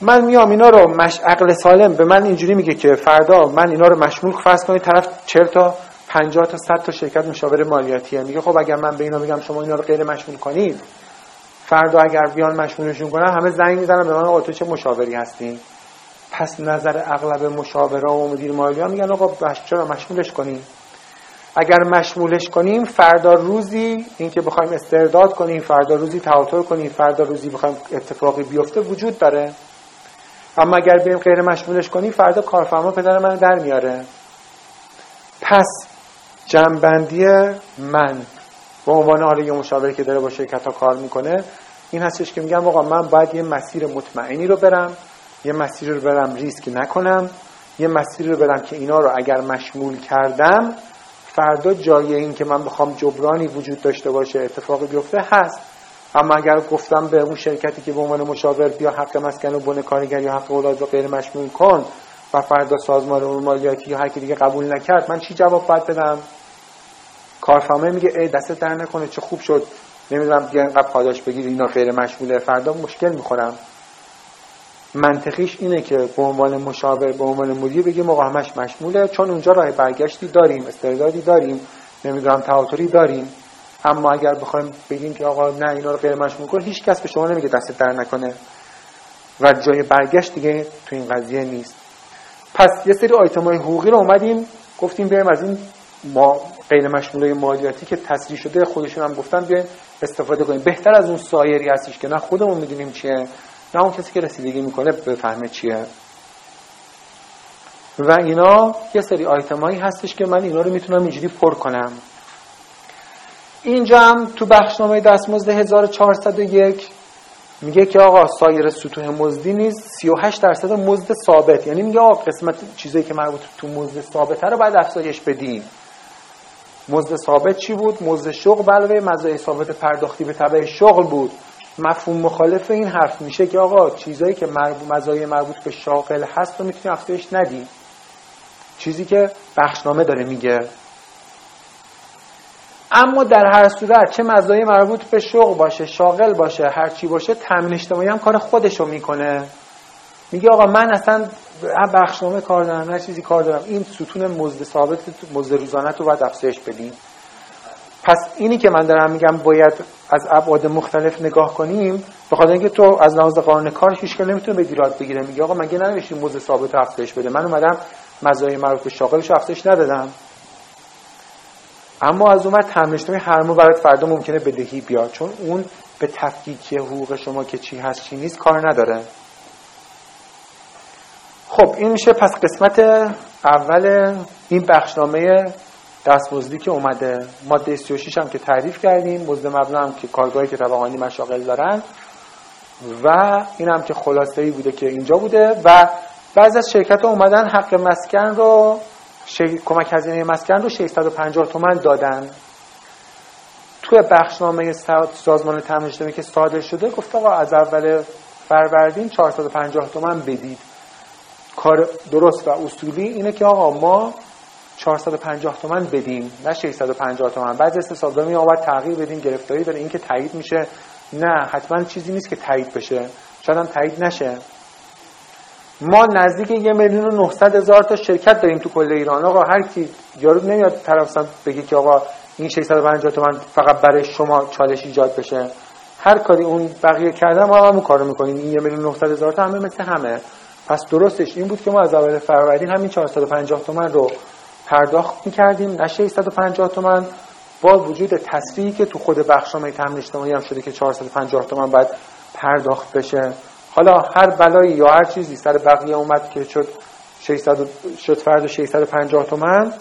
من میام اینا رو مش عقل سالم به من اینجوری میگه که فردا من اینا رو مشمول فرض کنید طرف 40 تا 50 تا 100 تا شرکت مشاور مالیاتیه. میگه خب اگر من به اینا بگم شما اینا رو غیر مشمول کنید فردا اگر بیان مشمولشون کنن همه زنگ می‌زنن به من آقا تو چه مشاوری هستی؟ پس نظر اغلب مشاورا و مدیر مالی ها میگن آقا چرا مشمولش کنیم؟ اگر مشمولش کنیم فردا روزی اینکه بخوایم استرداد کنیم فردا روزی تواتر کنیم فردا روزی بخوایم اتفاقی بیفته وجود داره. اما اگر بریم غیر مشمولش کنیم فردا کارفرما پدر من در میاره. پس جنبندی من به عنوان حالا یه مشاوری که داره با شرکت ها کار می‌کنه این هستش که میگم آقا من باید یه مسیر مطمئنی رو برم. یه مسیر رو برم ریسک نکنم. یه مسیر رو برم که اینا رو اگر مشمول کردم فردا جای این که من بخوام جبرانی وجود داشته باشه اتفاقی بیفته هست. اما اگر گفتم به اون شرکتی که به عنوان مشاور بیا حق مسکن و بن کارگر یا حق اولاد رو غیر مشمول کن و فردا سازمان امور مالیاتی یا هر دیگه قبول نکرد من چی جواب باید بدم؟ کارفرمای میگه ای دست در نکنه چه خوب شد. نمی‌دونم بیا اینقدر پاداش بگیر اینا غیر مشموله. فردا مشکل می‌خورم. منطقیش اینه که به عنوان مشاور به عنوان مدیر بگیم آقا مشموله. چون اونجا راه برگشتی داریم استعدادی داریم نمی‌دونم تواتری داریم. اما اگر بخوایم بگیم که آقا نه اینا رو غیر مشمول کن هیچ کس به شما نمیگه دست در نکنه. و جای برگشت دیگه تو این قضیه نیست. پس یه سری آیتم های حقوقی رو اومدیم گفتیم بیایم از این ما غیر مشموله مالیاتی که تصریح شده خودشون هم گفتن بیایم استفاده کنیم. بهتر از اون سایری هستش که نه خودمون می‌دونیم چیه. نه اون کسی که رسیدگی می‌کنه بفهمه چیه. و اینا یه سری آیتمایی هستش که من اینا رو می‌تونم اینجوری پر کنم. اینجا هم تو بخشنامه دستمزد 1401 میگه که آقا سایر سطوح مزدی نیز 38 درصد مزد ثابت. یعنی میگه آقا قسمت چیزایی که مربوط تو مزد ثابت رو باید افزایش بدیم. مزد ثابت چی بود؟ مزد شغل علاوه مزایای ثابت پرداختی به تبع شغل بود. مفهوم مخالف این حرف میشه که آقا چیزایی که مزایای مربوط به شاغل هست رو می‌تونی افزایش ندی. چیزی که بخشنامه داره میگه. اما در هر صورت چه مزایای مربوط به شغل باشه شاغل باشه هر چی باشه تامین اجتماعی هم کار خودشو می‌کنه. میگه آقا من اصلا بخشنامه کار دارم نه چیزی کار دارم این ستون مزد ثابت مزد روزانه رو باید افزایش بدیم پس اینی که من دارم میگم باید از ابعاد مختلف نگاه کنیم به خاطر اینکه تو از لحاظ قانون کار هیچ نمی‌تونه به دیرات بگیره میگه آقا مگه ننوشتی مزد ثابت افزایش بده؟ من اومدم مزایای مربوط به شاغلش افزایش ندادم. اما از اون تامین هر ماه برات فردا ممکنه بدهی بیاد. چون اون به تفکیک حقوق شما که چی هست چی نیست کار نداره. خب این میشه پس قسمت اول این بخشنامه دستمزدی که اومده ماده 36 هم که تعریف کردیم مزد مبنا هم که کارگاهی که طبقانی مشاغل دارن. و این هم که خلاصه ای بوده که اینجا بوده. و بعضی از شرکت اومدن حق مسکن رو کمک هزینه مسکن رو 650 تومن دادن. توی بخشنامه سازمان تامین که صادر شده گفت آقا از اول فروردین 450 تومن بدید. کار درست و اصولی اینه که آقا ما 450 تومن بدیم نه 650 تومن. بعضی حسابدار می آمد تغییر بدیم گرفتاری داره. این که تایید میشه. نه حتما چیزی نیست که تایید بشه. شاید هم تایید نشه. ما نزدیک یه میلیون و 900 هزار تا شرکت داریم تو کل ایران. آقا هر کی یارو نمیاد طرف بگه که آقا این 650 تومن فقط برای شما چالش ایجاد بشه. هر کاری اون بقیه کردن ما هم کارو می‌کنیم. این یه میلیون 900 هزار تا همه مثل همه. پس درستش این بود که ما از اول فروردین همین 450 تومن رو پرداخت می‌کردیم. نه 650 تومن با وجود تصریحی که تو خود بخشنامه تامین اجتماعی هم شده که 450 تومن باید پرداخت بشه. حالا هر بلایی یا هر چیزی سر بقیه اومد که شد 600 شد فرد 650 تومن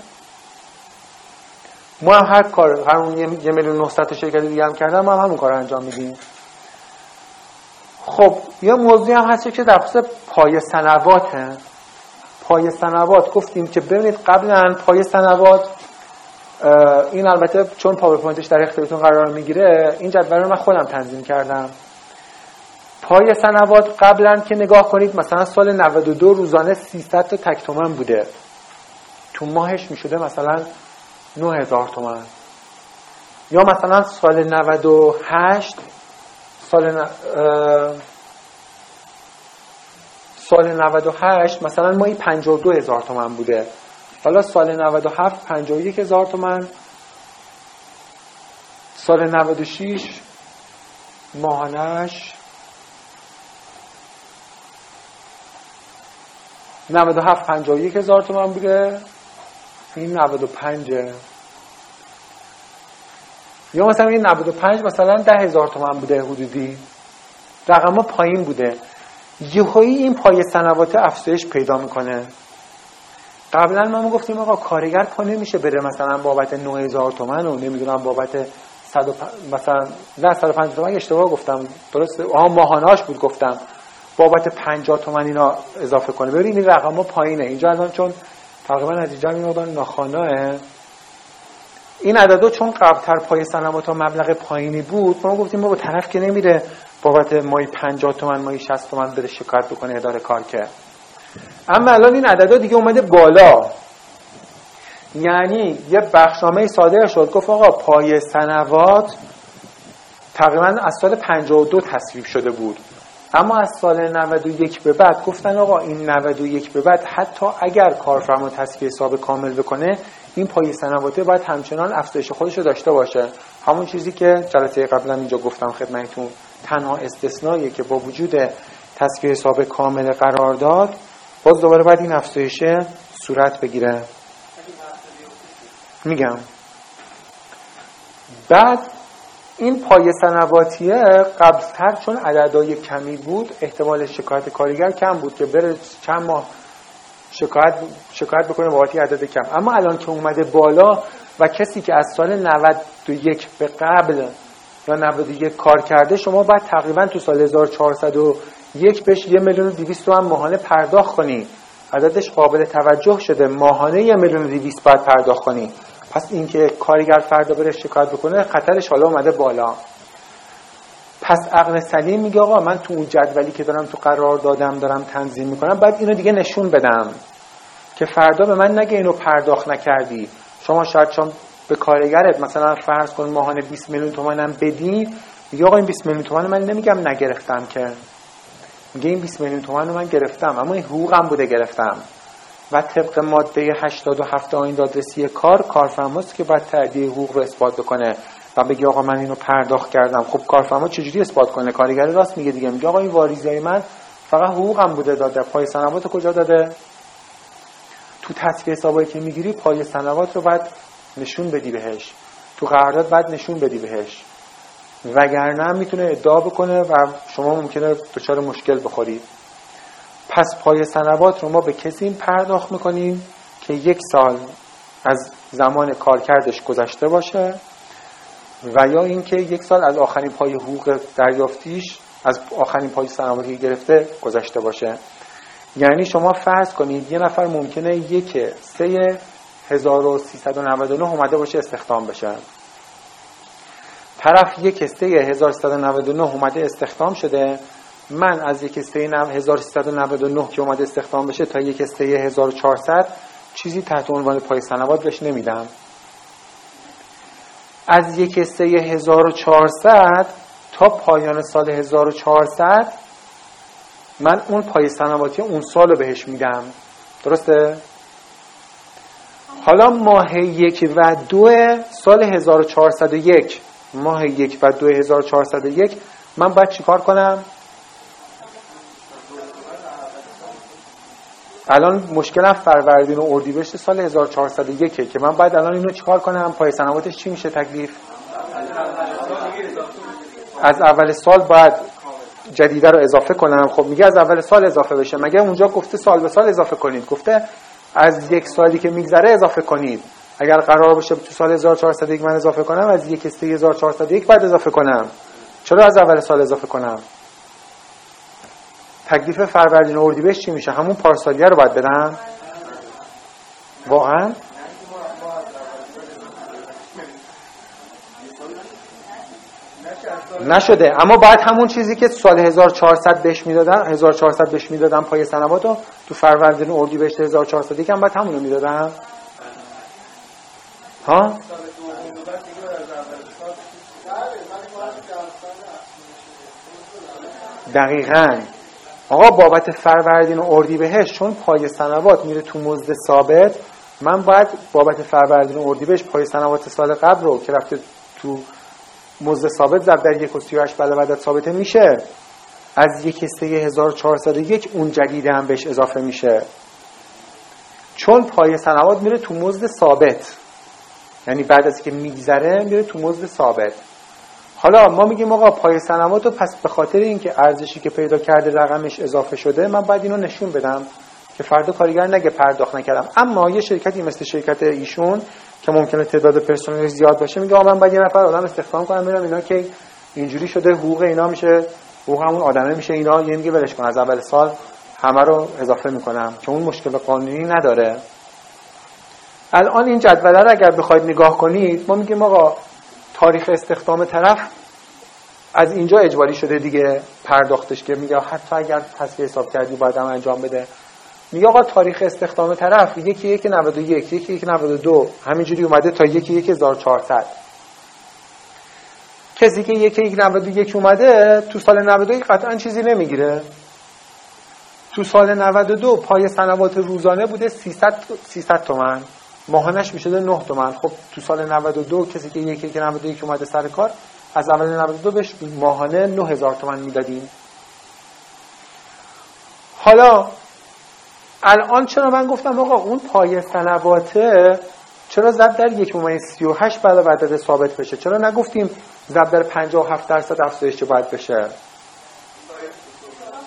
ما هم هر کار هر اون یه میلیون 900 تا شرکت دیگه هم کردن ما هم همون کار انجام میدیم. خب یه موضوعی هم هست که در خصوص پایه سنواته پایه سنوات گفتیم که ببینید قبلا پایه سنوات این البته چون پاورپوینتش در اختیارتون قرار می‌گیره این جدول رو من خودم تنظیم کردم. پایه سنوات قبلا که نگاه کنید مثلا سال 92 روزانه 300 تا تک تومن بوده. تو ماهش می‌شده مثلا 9000 تومن. یا مثلا سال 98 سال سال 98 مثلا مایی 52 هزار تومن بوده. حالا سال 97 51 هزار تومن. سال 96 ماهانش 97 51 هزار تومن بوده. این 95 یا مثلا این 95 مثلا 10 هزار تومن بوده حدودی. رقم پایین بوده. یهویی این پای سنوات افزایش پیدا می‌کنه. قبلا ما گفتیم آقا کارگر پا نمیشه بره مثلا بابت 9000 تومن و نمی‌دونم بابت 100 مثلا نه 150 تومن اشتباه گفتم. درست آها ماهاناش بود گفتم. بابت 50 تومن اینا اضافه کنه. ببین این رقم پایینه. اینجا الان چون تقریبا نتیجه این مقدار ناخواناه. این عددا چون قبلتر پای سنوات مبلغ پایینی بود ما گفتیم ما با طرف که نمیره. بابت مایی 50 تومن مایی 60 تومن بده شکایت بکنه اداره کار که. اما الان این عددا دیگه اومده بالا. یعنی یه بخشنامه صادر شد گفت آقا پای سنوات تقریبا از سال 52 تصویب شده بود. اما از سال 91 به بعد گفتن آقا این 91 به بعد حتی اگر کارفرما تصفیه حساب کامل بکنه این پای سنواته باید همچنان افزایش خودش رو داشته باشه. همون چیزی که جلسه قبلا اینجا گفتم خدمتتون. تنها استثنایی که با وجود تصفیه حساب کامل قرار داد باز دوباره باید این افزایش صورت بگیره. میگم. بعد این پای سنواتیه قبلتر چون عددهای کمی بود احتمال شکایت کارگر کم بود که بره چند ماه شکایت شکایت بکنه بابت عدد کم. اما الان که اومده بالا و کسی که از سال 91 به قبل یا 91 کار کرده شما باید تقریبا تو سال 1401 بهش یه میلیون و 200 هم ماهانه پرداخت کنی. عددش قابل توجه شده. ماهانه یه میلیون و 200 باید پرداخت کنی. پس اینکه کارگر فردا بره شکایت بکنه خطرش حالا اومده بالا. پس عقل سلیم میگه آقا من تو اون جدولی که دارم تو قرار دادم دارم تنظیم می‌کنم بعد اینو دیگه نشون بدم. که فردا به من نگه اینو پرداخت نکردی. شما شاید چون به کارگرت مثلا فرض کن ماهانه 20 میلیون تومنم بدی میگه آقا این 20 میلیون تومن من نمیگم نگرفتم که. میگه این 20 میلیون تومن رو من گرفتم اما این حقوقم بوده گرفتم. و طبق ماده 87 آیین دادرسی کار کارفرماست که باید تعدیه حقوق رو اثبات بکنه. و بگه آقا من اینو پرداخت کردم. خب کارفرما چجوری اثبات کنه؟ کارگر راست میگه دیگه. میگه آقا این واریزی من فقط حقوقم بوده داده. پای سنوات کجا داده؟ تو تصفیه حسابایی که می‌گیری پای سنوات رو باید نشون بدی بهش. تو قرارداد باید نشون بدی بهش. وگرنه می‌تونه ادعا بکنه و شما ممکنه دچار مشکل بخورید. پس پای سنوات رو ما به کسی پرداخت می‌کنیم که یک سال از زمان کارکردش گذشته باشه و یا اینکه یک سال از آخرین پای حقوق دریافتیش از آخرین پای سنواتی گرفته گذشته باشه. یعنی شما فرض کنید یه نفر ممکنه یک سه 1399 اومده باشه استخدام بشه. طرف یک سه 1399 اومده استخدام شده. من از یک سه 1399 که اومده استخدام بشه تا یک سه 1400 چیزی تحت عنوان پای سنوات بهش نمیدم. از یک سه 1400 تا پایان سال 1400 من اون پای سنواتی اون سال رو بهش میدم. درسته؟ حالا ماه یک و دو سال 1401 ماه یک و دو 1401 من باید چیکار کنم؟ الان مشکلم فروردین و اردیبهشت سال 1401 که من باید الان اینو چیکار کنم؟ پای سنواتش چی میشه تکلیف؟ از اول سال باید جدیده رو اضافه کنم. خب میگه از اول سال اضافه بشه. مگه اونجا گفته سال به سال اضافه کنید؟ گفته از یک سالی که میگذره اضافه کنید. اگر قرار باشه تو سال 1401 من اضافه کنم از یک 1401 بعد اضافه کنم. چرا از اول سال اضافه کنم؟ تکلیف فروردین اردیبهشت چی میشه؟ همون پارسالیه رو باید بدم؟ واقعا؟ نشده. اما بعد همون چیزی که سال 1400 بهش می‌دادن 1400 بهش می‌دادن پای سنوات رو تو فروردین اردیبهشت 1400 یکم بعد همون می‌دادن. ها؟ دقیقاً. آقا بابت فروردین و اردیبهشت چون پای سنوات میره تو مزد ثابت من باید بابت فروردین و اردیبهشت پای سنوات سال قبل رو که رفته تو مزد ثابت ضرب در یک و سی و هشت بعد ثابته میشه. از یک سه 1401 اون جدیده هم بهش اضافه میشه. چون پای سنوات میره تو مزد ثابت. یعنی بعد از که میگذره میره تو مزد ثابت. حالا ما میگیم آقا پای سنوات رو پس به خاطر اینکه ارزشی که پیدا کرده رقمش اضافه شده من باید اینو نشون بدم که فردا کارگر نگه پرداخت نکردم. اما یه شرکتی مثل شرکت ایشون که ممکنه تعداد پرسنل زیاد باشه میگه من باید یه نفر آدم استخدام کنم ببینم اینا که اینجوری شده حقوق اینا میشه حقوق همون آدمه میشه اینا یه میگه ولش کن از اول سال همه رو اضافه می‌کنم که اون مشکل قانونی نداره. الان این جدوله رو اگر بخواید نگاه کنید ما میگیم آقا تاریخ استخدام طرف از اینجا اجباری شده دیگه پرداختش که میگه حتی اگر تصفیه حساب کردی باید هم انجام بده. میگه آقا تاریخ استخدام طرف یکی یک 91 یکی یک 92 همینجوری اومده تا یکی یک 1400 کسی که یکی یک 91 اومده تو سال 92 قطعا چیزی نمی‌گیره. تو سال 92 پای سنوات روزانه بوده 300 300 تومن. ماهانش می‌شده 9 تومن. خب تو سال 92 کسی که یکی که 91 اومده سر کار از اول 92 بهش ماهانه 9000 تومن می‌دادیم. حالا الان چرا من گفتم آقا اون پای سنواته چرا ضرب در یک ممیز 38 بعد بعد ثابت بشه؟ چرا نگفتیم ضرب در 57 درصد افزایش باید بشه؟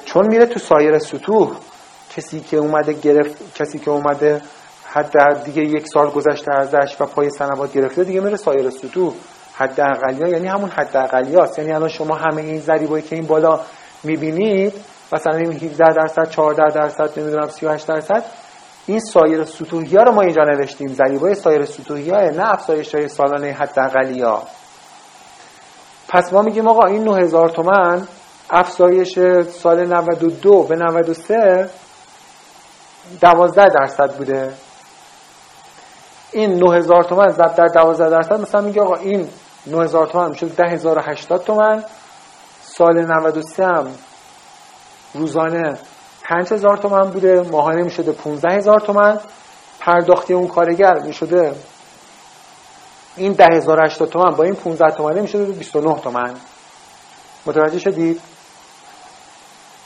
چون میره تو سایر سطوح. کسی که اومده گرفت کسی که اومده حد دیگه یک سال گذشته ازش و پای سنوات گرفته دیگه میره سایر سطوح. حد اقلیا یعنی همون حد اقلیاست یعنی الان شما همه این ضریبایی که این بالا می‌بینید مثلا این 17 درصد 14 درصد نمی‌دونم 38 درصد. این سایر سطوحی ها رو ما اینجا نوشتیم. ضریبای سایر سطوحی ها نه افزایش های سالانه حد اقلیا پس ما میگیم آقا این 9000 تومن افزایش سال 92 به 93 12 درصد بوده. این 9000 تومن ضرب در 12 درصد مثلا میگه آقا این 9000 تومن میشه 10080 تومن سال 93 هم روزانه 5000 تومن بوده ماهانه می‌شده 15000 تومن. پرداختی اون کارگر می‌شده این 10080 تومن. با این 15 تومنه می‌شده 29 تومن. متوجه شدید؟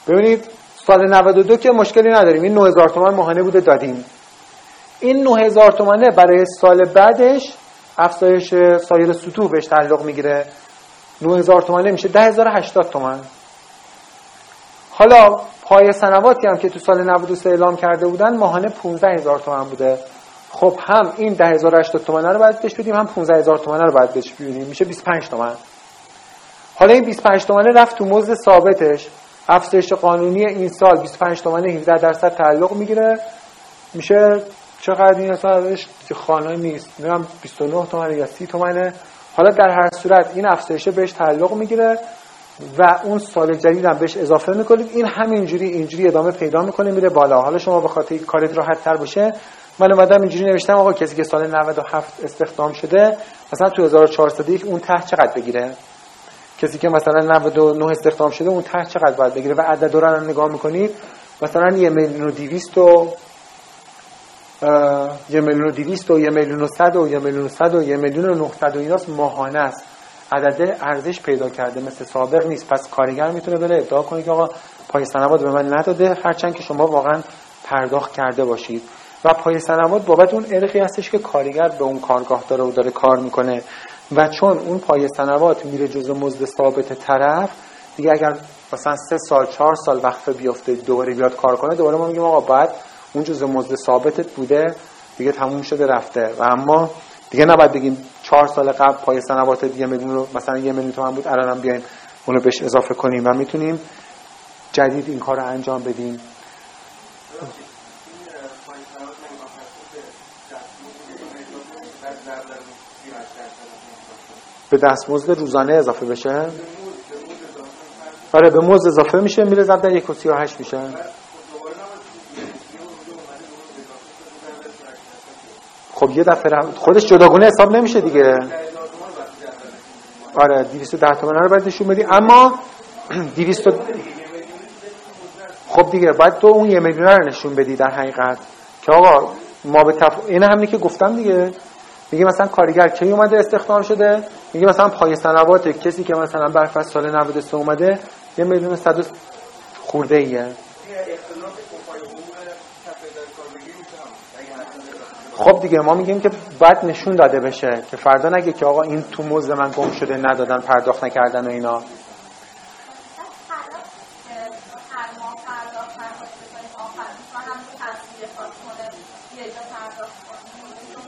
ببینید سال 92 که مشکلی نداریم. این 9000 تومن ماهانه بوده دادیم. این 9000 تومنه برای سال بعدش افزایش سایر سطوح بهش تعلق می‌گیره. 9000 تومنه میشه 10080 تومن. حالا پای سنواتی هم که تو سال 93 اعلام کرده بودن ماهانه 15000 تومن بوده. خب هم این 10080 تومنه رو باید بهش بدیم هم 15000 تومنه رو باید بهش بدیم میشه 25 تومن. حالا این 25 تومنه رفت تو مزد ثابتش. افزایش قانونی این سال 25 تومنه 17 درصد تعلق می‌گیره. میشه چقدر این ازش که خانه نیست میرم 29 تومنه یا 30 تومنه. حالا در هر صورت این افزایش بهش تعلق می‌گیره. و اون سال جدید هم بهش اضافه می‌کنیم. این همینجوری اینجوری ادامه پیدا می‌کنه میره بالا. حالا شما به خاطر کارت راحت تر باشه. من اومدم اینجوری نوشتم آقا کسی که سال 97 استخدام شده مثلا تو 1401 اون ته چقدر بگیره؟ کسی که مثلا 99 استخدام شده اون ته چقدر باید بگیره؟ و عدد رو هم نگاه می‌کنید مثلا یه میلیون و دیویست و یه میلیون و دیویست و یه میلیون و صد و یه میلیون و صد و یه میلیون و نهصد و ایناست ماهانه است. عدد ارزش پیدا کرده مثل سابق نیست. پس کارگر می‌تونه بره ادعا کنه که آقا پای سنوات به من نداده هرچند که شما واقعا پرداخت کرده باشید. و پای سنوات بابت اون ارقی هستش که کارگر به اون کارگاه داره و داره کار می‌کنه. و چون اون پای سنوات میره جزء مزد ثابت طرف دیگه اگر مثلا سه سال چهار سال وقفه بیفته دوباره بیاد کار کنه دوباره ما میگیم آقا بعد اون جزء مزد ثابتت بوده دیگه تموم شده رفته. و اما دیگه نباید بگیم چهار سال قبل پای سنوات دیگه میلیون رو مثلا یه میلیون تومن بود الان هم بیایم اونو بهش اضافه کنیم و می‌تونیم جدید این کار رو انجام بدیم. به دستمزد روزانه اضافه بشه؟ آره به مزد اضافه میشه میره ضرب در یک و سی و هشت میشه. خب یه دفعه خودش جداگونه حساب نمیشه دیگه. آره 210 تومن رو باید نشون بدی. اما 200 خب دیگه باید تو اون یه میلیون رو نشون بدی در حقیقت. که آقا ما به تف... این همینی که گفتم دیگه. میگه مثلا کارگر کی اومده استخدام شده؟ میگه مثلا پای سنوات کسی که مثلا برفرض سال 93 اومده یه میلیون صد خورده ایه. خب دیگه ما میگیم که باید نشون داده بشه که فردا نگه که آقا این تو موز من گم شده ندادن پرداخت نکردن و اینا.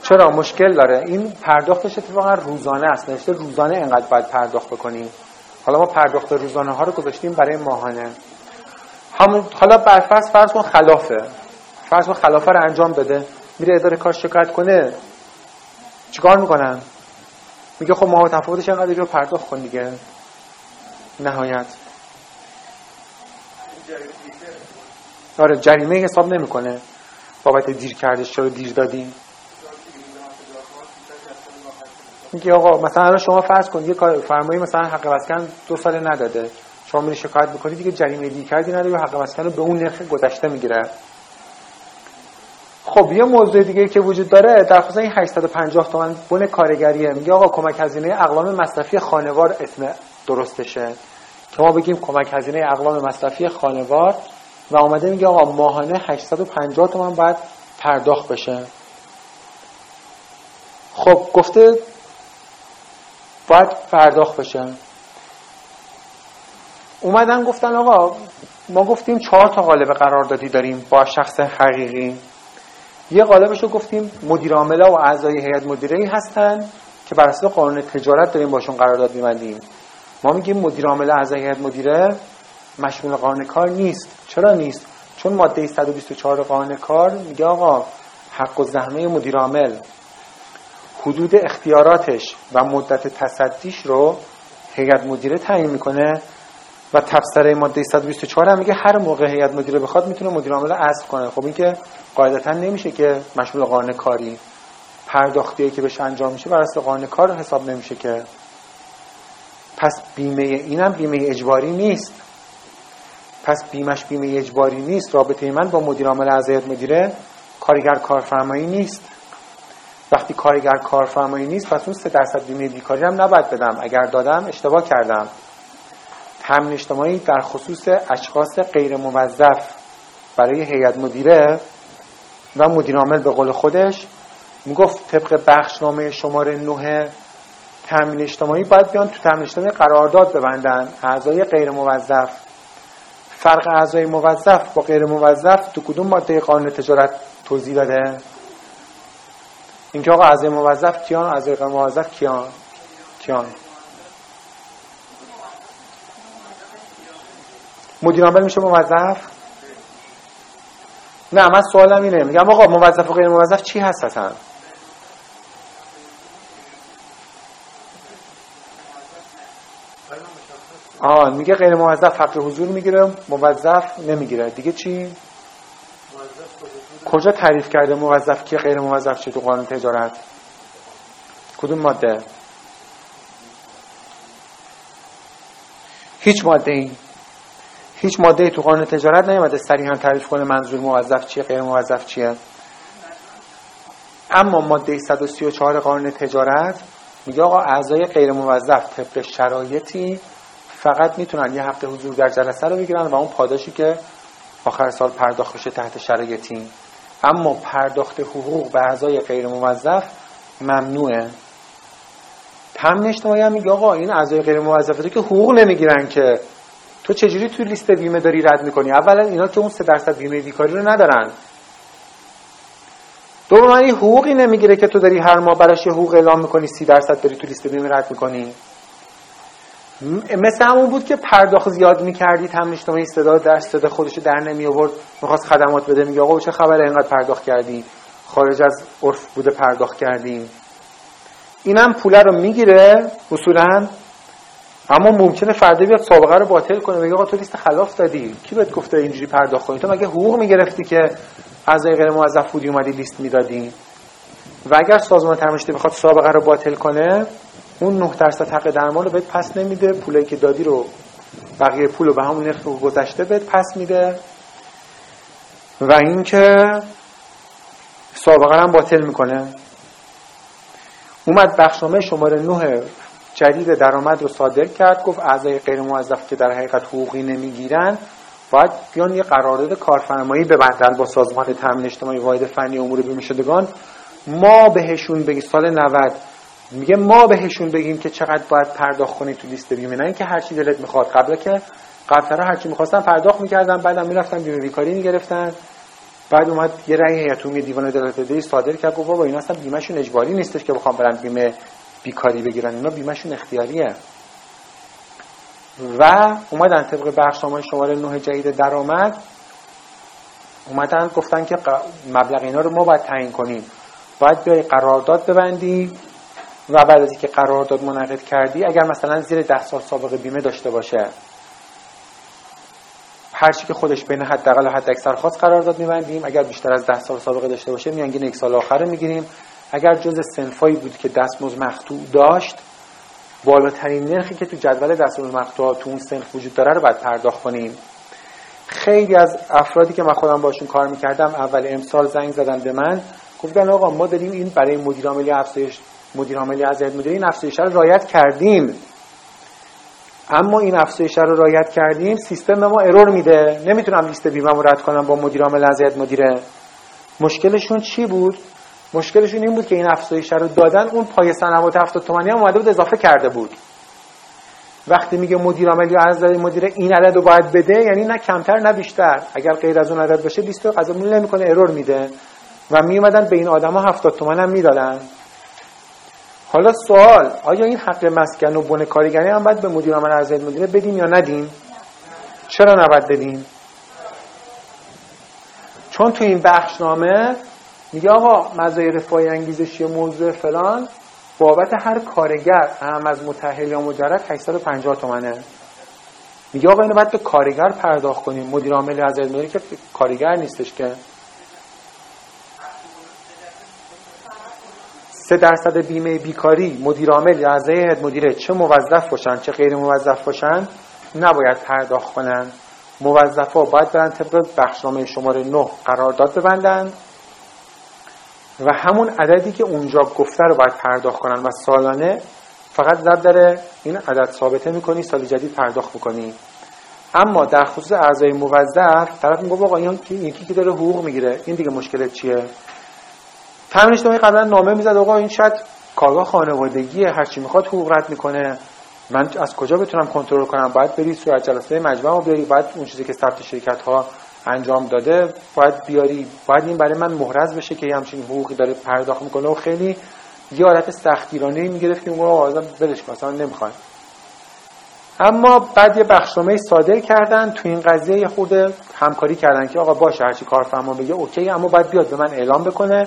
چرا؟ مشکل داره. این پرداختش اتفاقا روزانه است. نشته روزانه انقدر باید پرداخت بکنیم. حالا ما پرداخت روزانه ها رو گذاشتیم برای ماهانه. همون حالا برفرض فرض کن خلافه. فرض کن خلافه رو انجام بده. میره اداره کار شکایت کنه چیکار می‌کنن؟ میگه خب ما تفاوتش انقدر رو پرداخت کن دیگه. نهایت. آره جریمه حساب نمی‌کنه. بابت دیر کردش چرا دیر دادیم میگه آقا مثلا شما فرض کن یه کار فرمایی مثلا حق مسکن دو سال نداده. شما میری شکایت بکنی دیگه جریمه دیر کردی نداری و حق رو به اون نرخ گذشته می‌گیره. خب یه موضوع دیگه که وجود داره در این 850 تومن بن کارگریه. میگه آقا کمک هزینه اقلام مصرفی خانوار اسم درستشه. که ما بگیم کمک هزینه اقلام مصرفی خانوار و آمده میگه آقا ماهانه 850 تومن باید پرداخت بشه. خب گفته باید پرداخت بشه. اومدن گفتن آقا ما گفتیم چهار تا قالب قراردادی داریم با شخص حقیقی. یه قالبش رو گفتیم مدیر عامله و اعضای هیئت مدیره ای هستن که بر اساس قانون تجارت داریم باشون قرارداد می‌بندیم. ما میگیم مدیر عامله اعضای هیئت مدیره مشمول قانون کار نیست. چرا نیست؟ چون ماده 124 قانون کار میگه آقا حق و زحمه مدیر عامل. حدود اختیاراتش و مدت تصدیش رو هیئت مدیره تعیین می‌کنه و تفسیر ماده 124 هم میگه هر موقع هیئت مدیره بخواد می‌تونه مدیر عامل اصل کنه. خب این که قاعدتا نمیشه که مشمول قانون کاری پرداختی که بهش انجام میشه بر اساس قانون کار حساب نمیشه که. پس بیمه اینم بیمه اجباری نیست. پس بیمش بیمه اجباری نیست. رابطه من با مدیر عامل اعضای مدیره کارگر کارفرمایی نیست. وقتی کارگر کارفرمایی نیست پس اون سه درصد بیمه بیکاری هم نباید بدم. اگر دادم اشتباه کردم. تامین اجتماعی در خصوص اشخاص غیر موظف برای هیئت مدیره و مدیر عامل به قول خودش می‌گفت طبق بخشنامه شماره 9 تامین اجتماعی باید بیان تو تامین اجتماعی قرارداد ببندن. اعضای غیر موظف. فرق اعضای موظف با غیر موظف تو کدوم ماده قانون تجارت توضیح داده اینکه آقا اعضای موظف کیان؟ اعضای غیر موظف کیان؟ کیان؟ مدیر عامل میشه موظف؟ نه من سوالم اینه. میگم آقا موظف و غیر موظف چی هست اصلا؟ آه میگه غیر موظف حق حضور می‌گیره موظف نمی‌گیره. دیگه چی؟ کجا تعریف کرده موظف که غیر موظف چه تو قانون تجارت؟ کدوم ماده؟ هیچ ماده این هیچ ماده تو قانون تجارت نیومده صریحا تعریف کنه منظور موظف چیه غیر موظف چیه. اما ماده 134 قانون تجارت میگه آقا اعضای غیر موظف طبق شرایطی فقط می‌تونن یه هفته حضور در جلسه رو بگیرن و اون پاداشی که آخر سال پرداخت بشه تحت شرایطی. اما پرداخت حقوق به اعضای غیر موظف ممنوعه. تامین اجتماعی هم میگه آقا این اعضای غیر موظفه که حقوق نمی‌گیرن که تو چجوری تو لیست بیمه داری رد می‌کنی؟ اولا اینا که اون سه درصد بیمه بیکاری رو ندارن. دوم این حقوقی نمی‌گیره که تو داری هر ماه براش یه حقوق اعلام می‌کنی سی درصد داری تو لیست بیمه رد می‌کنی. مثل همون بود که پرداخت زیاد می‌کردی تامین اجتماعی صدا در صدا خودشو در نمی آورد می‌خواست خدمات بده میگه آقا چه خبره اینقدر پرداخت کردی؟ خارج از عرف بوده پرداخت کردیم. اینم پوله رو می‌گیره اصولا اما ممکنه فردا بیاد سابقه رو باطل کنه بگه آقا تو لیست خلاف دادی. کی بهت گفته اینجوری پرداخت کنی؟ تو مگه حقوق می‌گرفتی که اعضای غیر موظف بودی اومدی لیست می‌دادی؟ و اگر سازمان تمشتی بخواد سابقه رو باطل کنه اون 9 درصد حق درمان رو بهت پس نمیده پولی که دادی رو بقیه پول رو به همون نرخ گذشته بهت پس میده. و اینکه سابقه هم باطل می‌کنه. اومد بخشنامه شماره 9 جدید درآمد رو صادر کرد گفت اعضای غیر موظف که در حقیقت حقوقی نمی‌گیرن باید بیان یه قرارداد کارفرمایی ببندن با سازمان تامین اجتماعی واحد فنی امور بیمه شدگان ما بهشون بگی سال 90 میگه ما بهشون بگیم که چقدر باید پرداخت کنید تو لیست بیمه. نه اینکه هر دلت می‌خواد. قبلا که قبلا هر چی می‌خواستن پرداخت می‌کردن بعدم می‌رفتن بیمه بیکاری می‌گرفتن. بعد اومد یه رأی هیئت عمومی دیوان عدالت صادر کرد. گفت بابا اینا اصلا بیمهشون اجباری نیستش که بخوام برن بیمه بیکاری بگیرن اینا بیمهشون اختیاریه. و اومدن طبق بخشنامه شماره 9 جدید درآمد. اومدن گفتن که مبلغ اینا رو ما باید تعیین کنیم. باید بیای قرارداد ببندی و بعد از اینکه قرارداد منعقد کردی اگر مثلا زیر ده سال سابقه بیمه داشته باشه. هر چی که خودش بین حداقل و حد اکثر خاص قرارداد میبندیم اگر بیشتر از ده سال سابقه داشته باشه میانگین یک سال آخر می‌گیریم. اگر جز سنفایی بود که دستمزد مقطوع داشت بالاترین نرخی که تو جدول دستمزد مقطوع تو اون سنف وجود داره رو باید پرداخت کنیم. خیلی از افرادی که من خودم باشون کار می‌کردم اول امسال زنگ زدن به من گفتن آقا ما داریم این برای مدیر عاملی افزایش مدیر عاملی از مدیر این افزایش رو رعایت کردیم. اما این افزایش رو رعایت کردیم سیستم ما ارور میده. نمی‌تونم لیست بیمه رو رد کنم با مدیر عامل از مدیره. مشکلشون چی بود؟ مشکلشون این بود که این افزایش رو دادن اون پای سنوات 70 تومانی هم اومده بود اضافه کرده بود. وقتی میگه مدیر عامل یا از مدیر این عدد رو باید بده یعنی نه کمتر نه بیشتر. اگر غیر از اون عدد باشه لیست رو قضا نمی‌کنه ارور میده. و میومدن به این آدما 70 تومن هم می‌دادن. حالا سوال آیا این حق مسکن و بن کارگری هم باید به مدیر عامل ارزیابی مدیره بدیم یا ندیم چرا نباید بدیم چون تو این بخشنامه میگه آقا مزایای رفاهی انگیزشی موضوع فلان بابت هر کارگر هم از متأهل یا مجرد 850 تومنه. میگه آقا اینو باید به کارگر پرداخت کنیم. مدیر عامل از که کارگر نیستش که. سه درصد بیمه بیکاری مدیر عامل یا اعضای هیئت مدیره چه موظف باشن چه غیر موظف باشن نباید پرداخت کنن. موظفا باید برن طبق بخشنامه شماره 9 قرارداد ببندن. و همون عددی که اونجا گفته رو باید پرداخت کنن و سالانه فقط ضرب داره این عدد ثابته می‌کنی سال جدید پرداخت می‌کنی اما در خصوص اعضای موظف طرف میگه آقا این یکی که داره حقوق می‌گیره این دیگه مشکلت چیه؟ تامین اجتماعی قبلا نامه می‌زد آقا این شاید کارگاه خانوادگی هر چی می‌خواد حقوق رد می‌کنه. من از کجا بتونم کنترل کنم؟ باید بری صورت جلسه مجمع رو بیاری باید اون چیزی که ثبت شرکت ها انجام داده باید بیاری. باید این برای من محرز بشه که همچین حقوقی داره پرداخت می‌کنه و خیلی یه حالت سختگیرانه می‌گرفت که میگه آقا بلش مثلا نمی‌خواد. اما بعد یه بخشنامه صادر کردن تو این قضیه یه خورده همکاری کردن که آقا باشه هرچی کارفرما بگه اوکی اما باید بیاد به من اعلام بکنه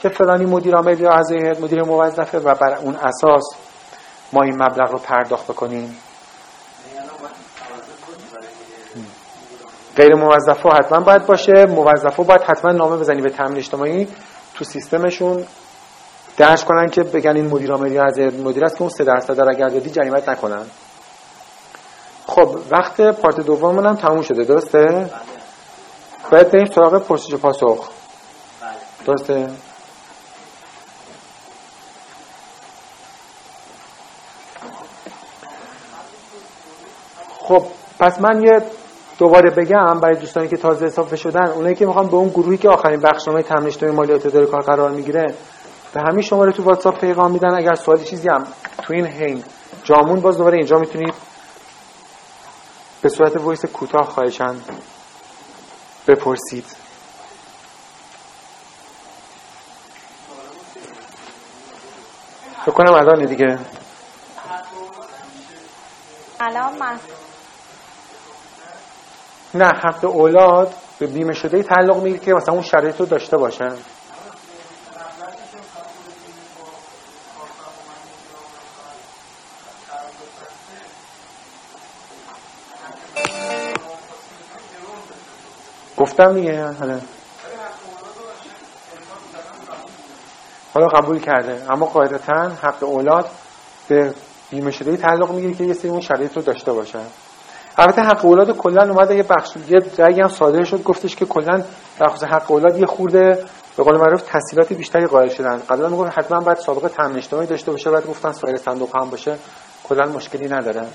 که فلانی مدیر عامل یا اعضای مدیر موظفه و بر اون اساس ما این مبلغ رو پرداخت بکنیم. غیر موظفه حتما باید باشه. موظفه باید حتما نامه بزنی به تامین اجتماعی. تو سیستمشون درج کنن که بگن این مدیر عامل یا از مدیر است که اون 3 درصد در اگر دادی جریمت نکنن. خب وقت پارت دوم هم تموم شده. درسته؟ باید بریم سراغ پرسش و پاسخ. درسته؟ خب پس من یه دوباره بگم برای دوستانی که تازه اضافه شدن اونایی که می‌خوام به اون گروهی که آخرین بخشنامه اجتماعی مالیات داره کار قرار می‌گیره به همین شماره تو واتساپ پیغام میدن. اگر سوالی چیزی هم تو این حین جامون باز دوباره اینجا می‌تونید به صورت وایس کوتاه خواهشن بپرسید. فکر کنم الان دیگه. الان نه حق اولاد به بیمه شده تعلق می‌گیره که مثلا اون شرایط رو داشته باشن. گفتم دیگه حالا حالا قبول کرده اما قاعدتا حق اولاد به بیمه شده تعلق می‌گیره که یه سری اون شرایط رو داشته باشه البته حق اولاد کلا اومده یه بخش یه رأی هم صادر شد گفتش که کلا در خصوص حق اولاد یه خورده به قول معروف تسهیلات بیشتری قائل شدن. قبلا میگن حتما باید سابقه تامین اجتماعی داشته باشه بعد گفتن سایر صندوق هم باشه. کلا مشکلی نداره.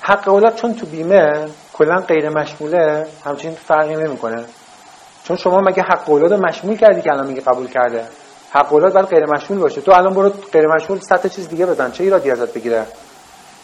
حق اولاد چون تو بیمه کلا غیر مشموله همچین فرقی نمی‌کنه. چون شما مگه حق اولاد مشمول کردی که الان میگه قبول کرده؟ حق اولاد باید غیر مشمول باشه. تو الان برو غیر مشمول صد چیز دیگه بزن. چه ایرادی ازت بگیره؟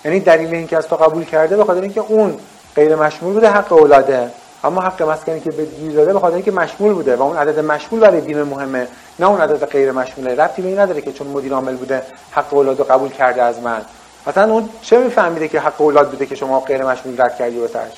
یعنی دلیل اینکه از تو قبول کرده به خاطر اینکه اون غیر مشمول بوده حق اولاده. اما حق مسکنی که به گیر داده به خاطر اینکه مشمول بوده و اون عدد مشمول برای بیمه مهمه نه اون عدد غیر مشموله. ربطی به این نداره که چون مدیر عامل بوده حق اولاد قبول کرده از من. مثلا اون چه میفهمیده که حق اولاد بوده که شما غیر مشمول رد کردی واسش